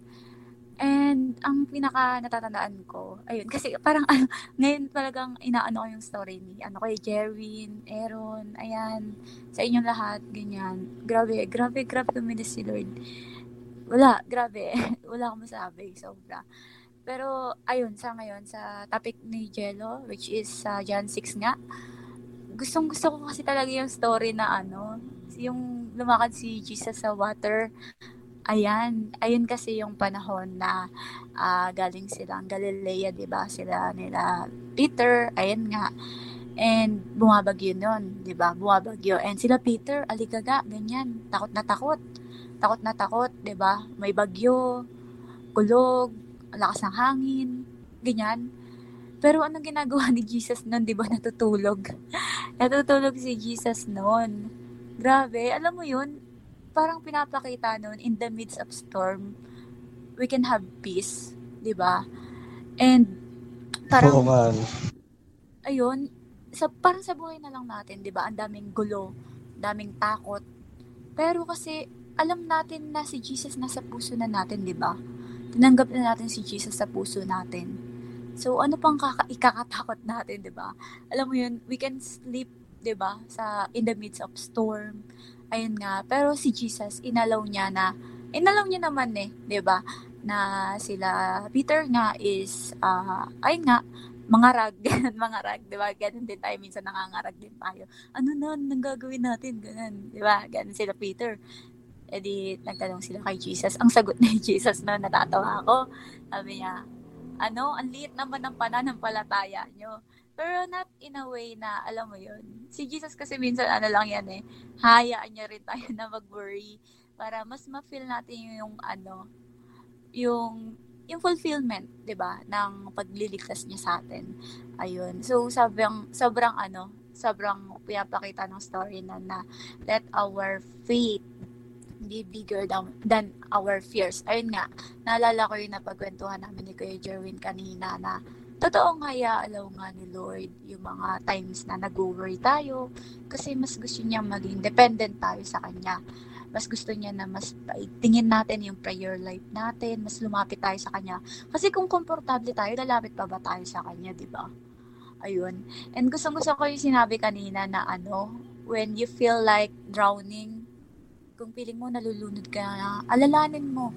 And ang pinaka natatandaan ko, ayun, kasi parang ano, ngayon talagang inaano ko yung story ni ano kay Jerwin, Aaron, ayan, sa inyong lahat, ganyan. Grabe, grabe, grabe kumilos si Lord. Wala, grabe. Wala akong masabi, sobra. Pero, ayun, sa ngayon, sa topic ni Jello, which is sa John 6 nga, gustong gusto ko kasi talaga yung story na ano, yung lumakad si Jesus sa water, Ayan, ayun kasi yung panahon na ah, galing silang Galilea, 'di ba? Sila nila Peter, ayan nga. And bumabagyo nun, 'di ba? Bumabagyo. And sila Peter, aligaga, ganyan, takot na takot. Takot na takot, 'di ba? May bagyo, kulog, lakas ng hangin, ganyan. Pero anong ginagawa ni Jesus noon, 'di ba? Natutulog. Natutulog si Jesus noon. Grabe, alam mo 'yun? Parang pinapakita noon in the midst of storm, we can have peace, 'di ba? And parang Oo nga. ayun, sa parang sa buhay na lang natin, 'di ba? Ang daming gulo, daming takot. Pero kasi alam natin na si Jesus nasa puso na natin, 'di ba? Tinanggap na natin si Jesus sa puso natin. So ano pang kaka- ikakatakot natin, 'di ba? Alam mo 'yun, we can sleep, 'di ba? Sa in the midst of storm. Ayun nga, pero si Jesus inalaw niya na inalaw niya naman eh, 'di ba? Na sila Peter nga is ah ayun nga mangarag, ganun, mangarag, di ba? Ganun din tayo, minsan nangangarag din tayo. Ano na, nang gagawin natin? Ganun, di ba? Ganun sila Peter. E di, nagtanong sila kay Jesus. Ang sagot ni Jesus na natatawa ako. Sabi niya, ano, ang liit naman ng pananampalataya nyo. Pero not in a way na, alam mo yun, si Jesus kasi minsan ano lang yan eh, hayaan niya rin tayo na mag-worry para mas ma-feel natin yung ano, yung yung fulfillment, 'di ba, ng pagliligtas niya sa atin. Ayun. So sobrang sobrang ano, sobrang pinapakita ng story na na let our faith be bigger than, than our fears. Ayun nga, naalala ko yung napagkwentuhan namin ni Kuya Jerwin kanina na totoo nga alaw nga ni Lord yung mga times na nag-worry tayo kasi mas gusto niya maging dependent tayo sa Kanya. Mas gusto niya na mas tingin natin yung prayer life natin, mas lumapit tayo sa Kanya. Kasi kung komportable tayo, lalapit pa ba tayo sa Kanya, di ba? Ayun. And gusto gusto ko yung sinabi kanina na ano, when you feel like drowning, kung feeling mo nalulunod ka alalanin mo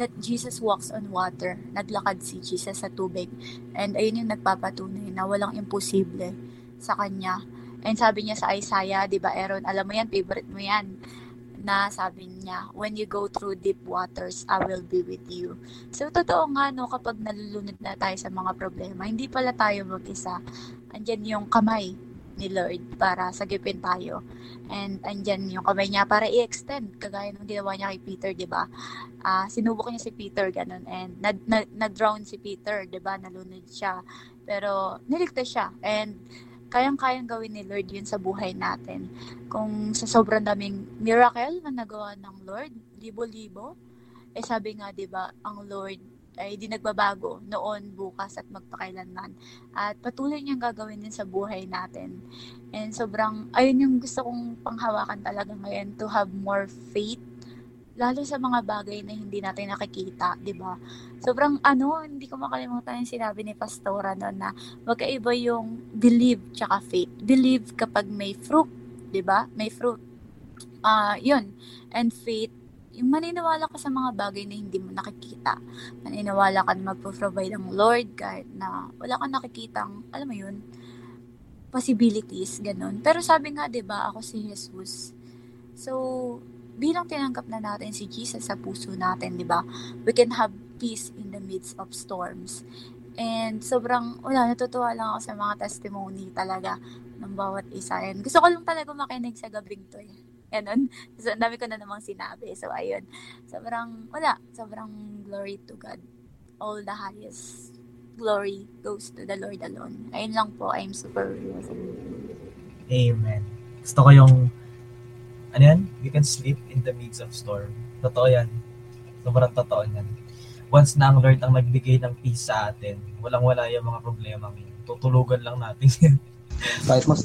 that Jesus walks on water. Naglakad si Jesus sa tubig. And ayun yung nagpapatunay na walang imposible sa kanya. And sabi niya sa Isaiah, di ba Aaron, alam mo yan, favorite mo yan na sabi niya, when you go through deep waters, I will be with you. So, totoo nga, no, kapag nalulunod na tayo sa mga problema, hindi pala tayo mag-isa. Andyan yung kamay ni Lord para sagipin tayo. And andyan yung kamay niya para i-extend, kagaya ng ginawa niya kay Peter, di ba? Uh, sinubok niya si Peter, ganun. And na, na, na-drown si Peter, di ba? Nalunod siya. Pero, niligtas siya. And, kayang-kayang gawin ni Lord yun sa buhay natin. Kung sa sobrang daming miracle na nagawa ng Lord, libo-libo, eh sabi nga 'di ba, ang Lord ay di nagbabago noon, bukas at magpakailanman. At patuloy niyang gagawin din sa buhay natin. And sobrang, ayun yung gusto kong panghawakan talaga ngayon, to have more faith lalo sa mga bagay na hindi natin nakikita, 'di ba? Sobrang ano, hindi ko makalimutan yung sinabi ni Pastora noon na magkaiba yung believe tsaka faith. Believe kapag may fruit, 'di ba? May fruit. Ah, uh, 'yun. And faith maniniwala ka sa mga bagay na hindi mo nakikita. Maniniwala ka na magpo-provide ang Lord kahit na wala kang nakikitang, alam mo yun, possibilities, ganun. Pero sabi nga, 'di ba, ako si Jesus. So, bilang tinanggap na natin si Jesus sa puso natin, di ba? We can have peace in the midst of storms. And sobrang, wala, natutuwa lang ako sa mga testimony talaga ng bawat isa. And gusto ko lang talaga makinig sa gabing to eh. Ganun. So, ang dami ko na namang sinabi. So, ayun. Sobrang, wala. Sobrang glory to God. All the highest glory goes to the Lord alone. Ayun lang po. I'm super Amen. Gusto ko yung ano yan? We can sleep in the midst of storm. Totoo yan. Sobrang totoo yan. Once na ang Lord ang nagbigay ng peace sa atin, walang-wala yung mga problema yun. Tutulugan lang natin yan. Kahit mas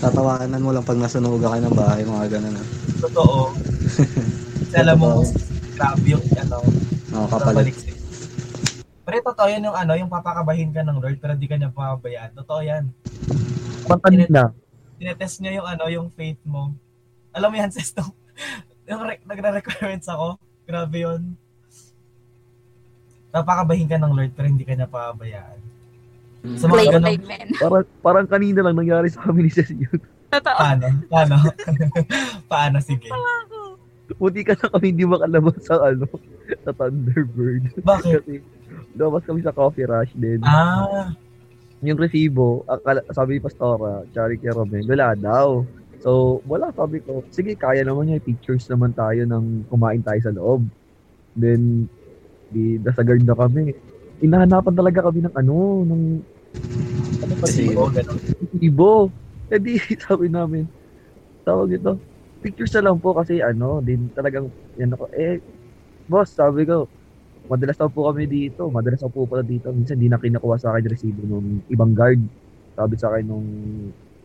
tatawanan mo lang pag nasunugan ka ng bahay, mga ganun. Ah. Totoo. Kasi alam mo, grabe yung ano, oh, kapalit. Pero totoo yan yung ano, yung papakabahin ka ng Lord pero di ka niya papabayaan. Totoo yan. Pantanin na. Tinetest niya yung ano, yung faith mo alam mo yan, Sesto. yung re- nagre-requirements ako. Grabe yun. Napakabahin ka ng Lord pero hindi ka niya pabayaan. Sa mga ganun, parang, parang kanina lang nangyari sa kami ni Seth yun. Totoo. Paano? Paano? Paano? Sige. Buti ka na kami hindi makalabas sa ano, sa Thunderbird. Bakit? Kasi lumabas kami sa coffee rush din. Ah, Yung resibo, akala, sabi ni Pastora, Chari Romel, wala daw. So, wala sabi ko, sige, kaya naman niya, pictures naman tayo ng kumain tayo sa loob. Then, di, nasa guard na kami. Inahanapan talaga kami ng ano, ng, ano pa Resibo. oo, ganun. Ibo. Eh di, sabi namin, tawag ito, pictures na lang po kasi ano, din talagang, yan ako, eh, boss, sabi ko, madalas daw po kami dito, madalas po pala dito, minsan di na kinakuha sa akin resibo ng ibang guard. Sabi sa akin nung,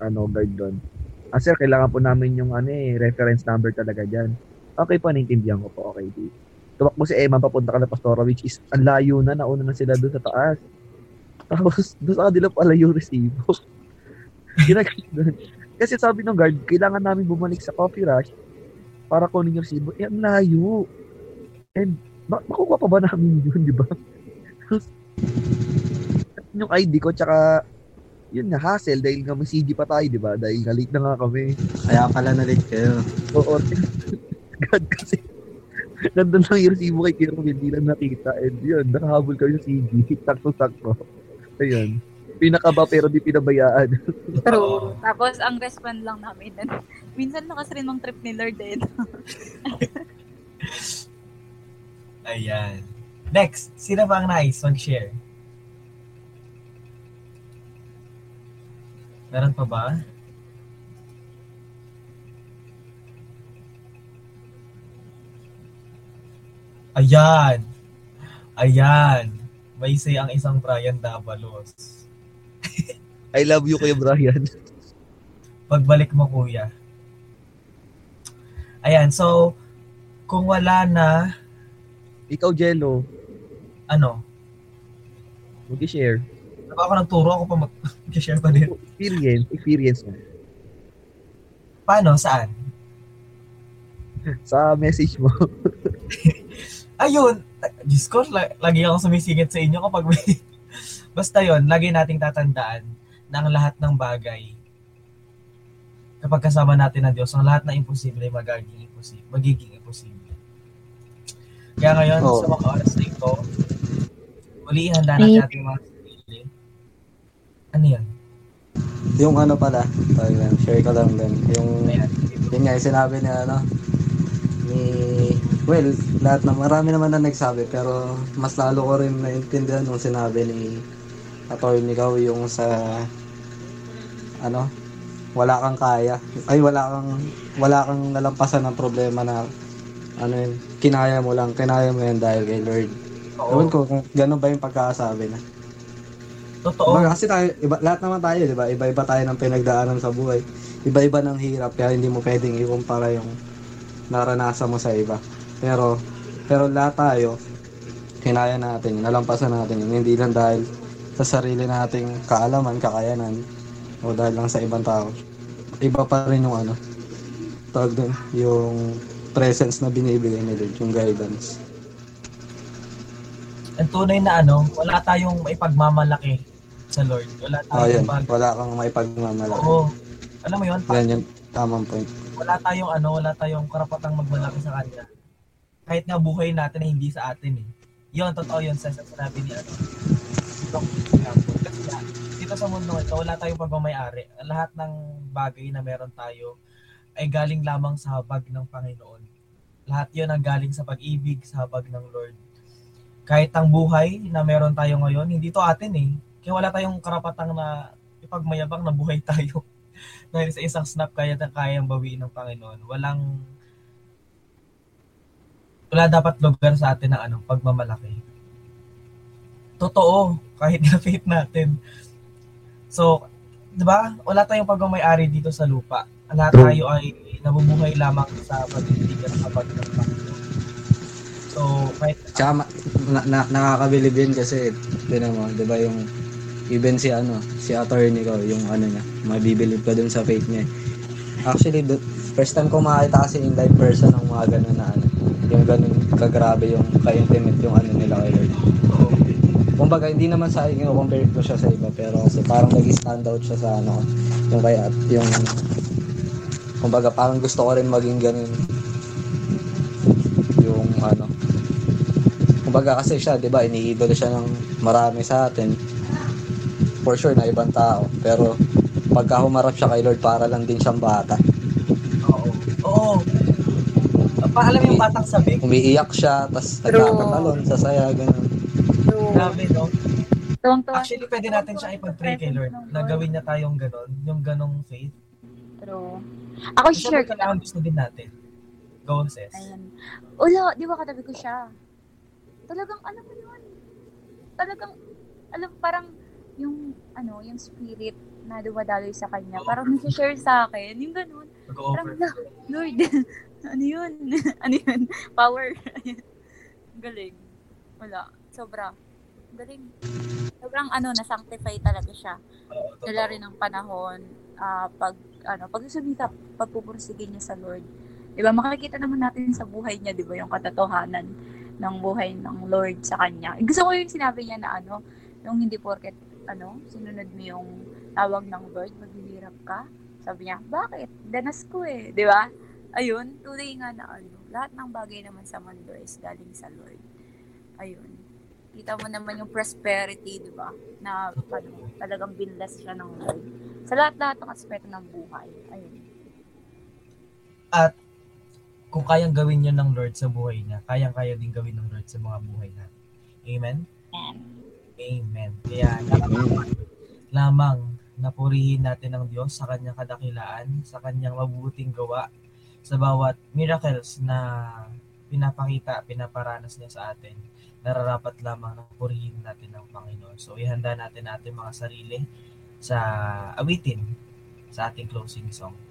ano, guard doon. Ah, sir, kailangan po namin yung, ano eh, reference number talaga dyan. Okay po, naintindihan ko po, okay, di. Tumakbo si Emma papunta ka na Pastora, which is, ang layo na, nauna na sila doon sa taas. Tapos, doon sa kanila pala yung resibo. Kasi sabi ng guard, kailangan namin bumalik sa coffee rush para kunin yung resibo. Eh, ang layo. And, ma- makukuha pa ba namin yun, di ba? Yung ID ko, tsaka, yun nga, hassle, dahil nga may CD pa tayo, di ba? Dahil nga late na nga kami. Kaya pala na late kayo. Oo. God, kasi, nandun lang yung resibo kay Kiro, hindi lang nakita. And yun, nakahabol kami sa CD. Sakto-sakto. Ayun. Pinakaba pero di pinabayaan. True. Tapos, ang respond lang namin. Minsan lakas rin ng trip ni Lord eh. Ayan. Next, sino ba ang nice mag-share? Meron pa ba? Ayan. Ayan. May say ang isang Brian Davalos. I love you, Kuya Brian. Pagbalik mo, kuya. Ayan, so, kung wala na, Ikaw, Jello, ano, mag-share. Diba ako nagturo, ako pa mag-share pa din. Experience, experience mo. Paano? Saan? Sa message mo. Ayun! Diyos ko, la- lagi ako sumisingit sa inyo kapag may... Basta yon lagi nating tatandaan na ang lahat ng bagay, kapag kasama natin ang Diyos, ang lahat na imposible magiging imposible. Magiging imposible. Kaya ngayon, Oo. sa mga oras na ito, uli handa natin ating mga sarili. Ano yan? Yung ano pala, tawag lang, share ko lang din. Yung, Ayan. yun nga, yung sinabi ni ano, ni, well, lahat na, marami naman na nagsabi, pero mas lalo ko rin naintindihan nung sinabi ni Atty. Ikaw yung sa, ano, wala kang kaya. Ay, wala kang, wala kang nalampasan ng problema na, ano yun, kinaya mo lang, kinaya mo yan dahil kay Lord. Oo. Ewan ko kung gano'n ba yung pagkakasabi na. Totoo. Kumbaga, kasi tayo, iba, lahat naman tayo, di ba? Iba-iba tayo ng pinagdaanan sa buhay. Iba-iba ng hirap, kaya hindi mo pwedeng ikumpara yung naranasan mo sa iba. Pero, pero lahat tayo, kinaya natin, nalampasan natin yun. Hindi lang dahil sa sarili nating kaalaman, kakayanan, o dahil lang sa ibang tao. Iba pa rin yung ano, tawag dun, yung presence na binibigay ni Lord, yung guidance. ang tunay na ano, wala tayong maipagmamalaki sa Lord. Wala Oh, yun. tayong pag... Wala kang may pagmamalaki. Oo. Alam mo yun, pa- Yan yung tamang point. Wala tayong ano, wala tayong karapatang magmalaki sa Kanya. Kahit nga buhay natin na hindi sa atin eh. Yun, totoo yun sa sinabi ni ano. Kasi dito sa mundo ito, wala tayong pagmamayari. Lahat ng bagay na meron tayo ay galing lamang sa habag ng Panginoon. Lahat yun ang galing sa pag-ibig, sa habag ng Lord. Kahit ang buhay na meron tayo ngayon, hindi to atin eh. Kaya wala tayong karapatang na ipagmayabang na buhay tayo. Dahil sa isang snap kaya na kayang bawiin ng Panginoon. Walang wala dapat lugar sa atin ng ano, pagmamalaki. Totoo, kahit na faith natin. So, 'di ba? Wala tayong pagmamayari dito sa lupa. Lahat tayo ay nabubuhay lamang sa pag-ibig at sa pag ng Panginoon. So, kahit Tsaka na, na, nakakabilib yun kasi, tinan mo, di ba yung, even si ano, si attorney ko, yung ano niya, mabibilib ka dun sa faith niya. Actually, do, first time ko makita kasi in live person ng mga ganun na ano, yung ganun kagrabe yung ka-intimate yung ano nila kay Lord. Kumbaga, hindi naman sa akin, compare ko siya sa iba, pero kasi parang nag-stand out siya sa ano, yung kaya, yung, kumbaga, parang gusto ko rin maging ganun. Kumbaga kasi siya, 'di ba, iniidolo siya ng marami sa atin. For sure na ibang tao, pero pagka humarap siya kay Lord para lang din siyang bata. Oo. Oo. Pa, alam mo yung batang sabi? Umiiyak siya, tas True. nagkakatalon sa saya ganun. True. Grabe, no? Tuwang-tuwa. Actually, pwede natin siya ipag-pray kay Lord na gawin niya tayong ganon, yung ganong faith. True. Ako Kasi share ko kailangan gusto din natin. Go on, sis. Ayan. Ulo, di ba katabi ko siya? Talagang, alam mo yun. Talagang, alam, parang, yung, ano, yung spirit na dumadaloy sa kanya, parang nag-share sa akin, yung ganun. Parang. "La, Lord, ano yun? ano yun? Power. Galing. Wala. Sobra. Galing. Sobrang, ano, na-sanctify talaga siya. Dala rin ng panahon, ah, pag, ano, pag sumita, pagpupursigin niya sa Lord. Di ba, makikita naman natin sa buhay niya, di ba, yung katotohanan ng buhay ng Lord sa kanya. Gusto ko yung sinabi niya na ano, yung hindi porket, ano, sinunod mo yung tawag ng Lord, maghihirap ka. Sabi niya, bakit? Danas ko eh, di ba? Ayun, tuloy nga na ano, lahat ng bagay naman sa mundo is galing sa Lord. Ayun. Kita mo naman yung prosperity, di ba? Na ano, talagang binless siya ng Lord. Sa lahat-lahat ng aspeto ng buhay. Ayun. Kung kayang gawin yun ng Lord sa buhay niya, kayang-kaya din gawin ng Lord sa mga buhay natin. Amen? Amen. Amen. Kaya lamang na purihin natin ang Diyos sa kanyang kadakilaan, sa kanyang mabubuting gawa, sa bawat miracles na pinapakita, pinaparanas niya sa atin. Nararapat lamang na purihin natin ang Panginoon. So, ihanda natin natin mga sarili sa awitin sa ating closing song.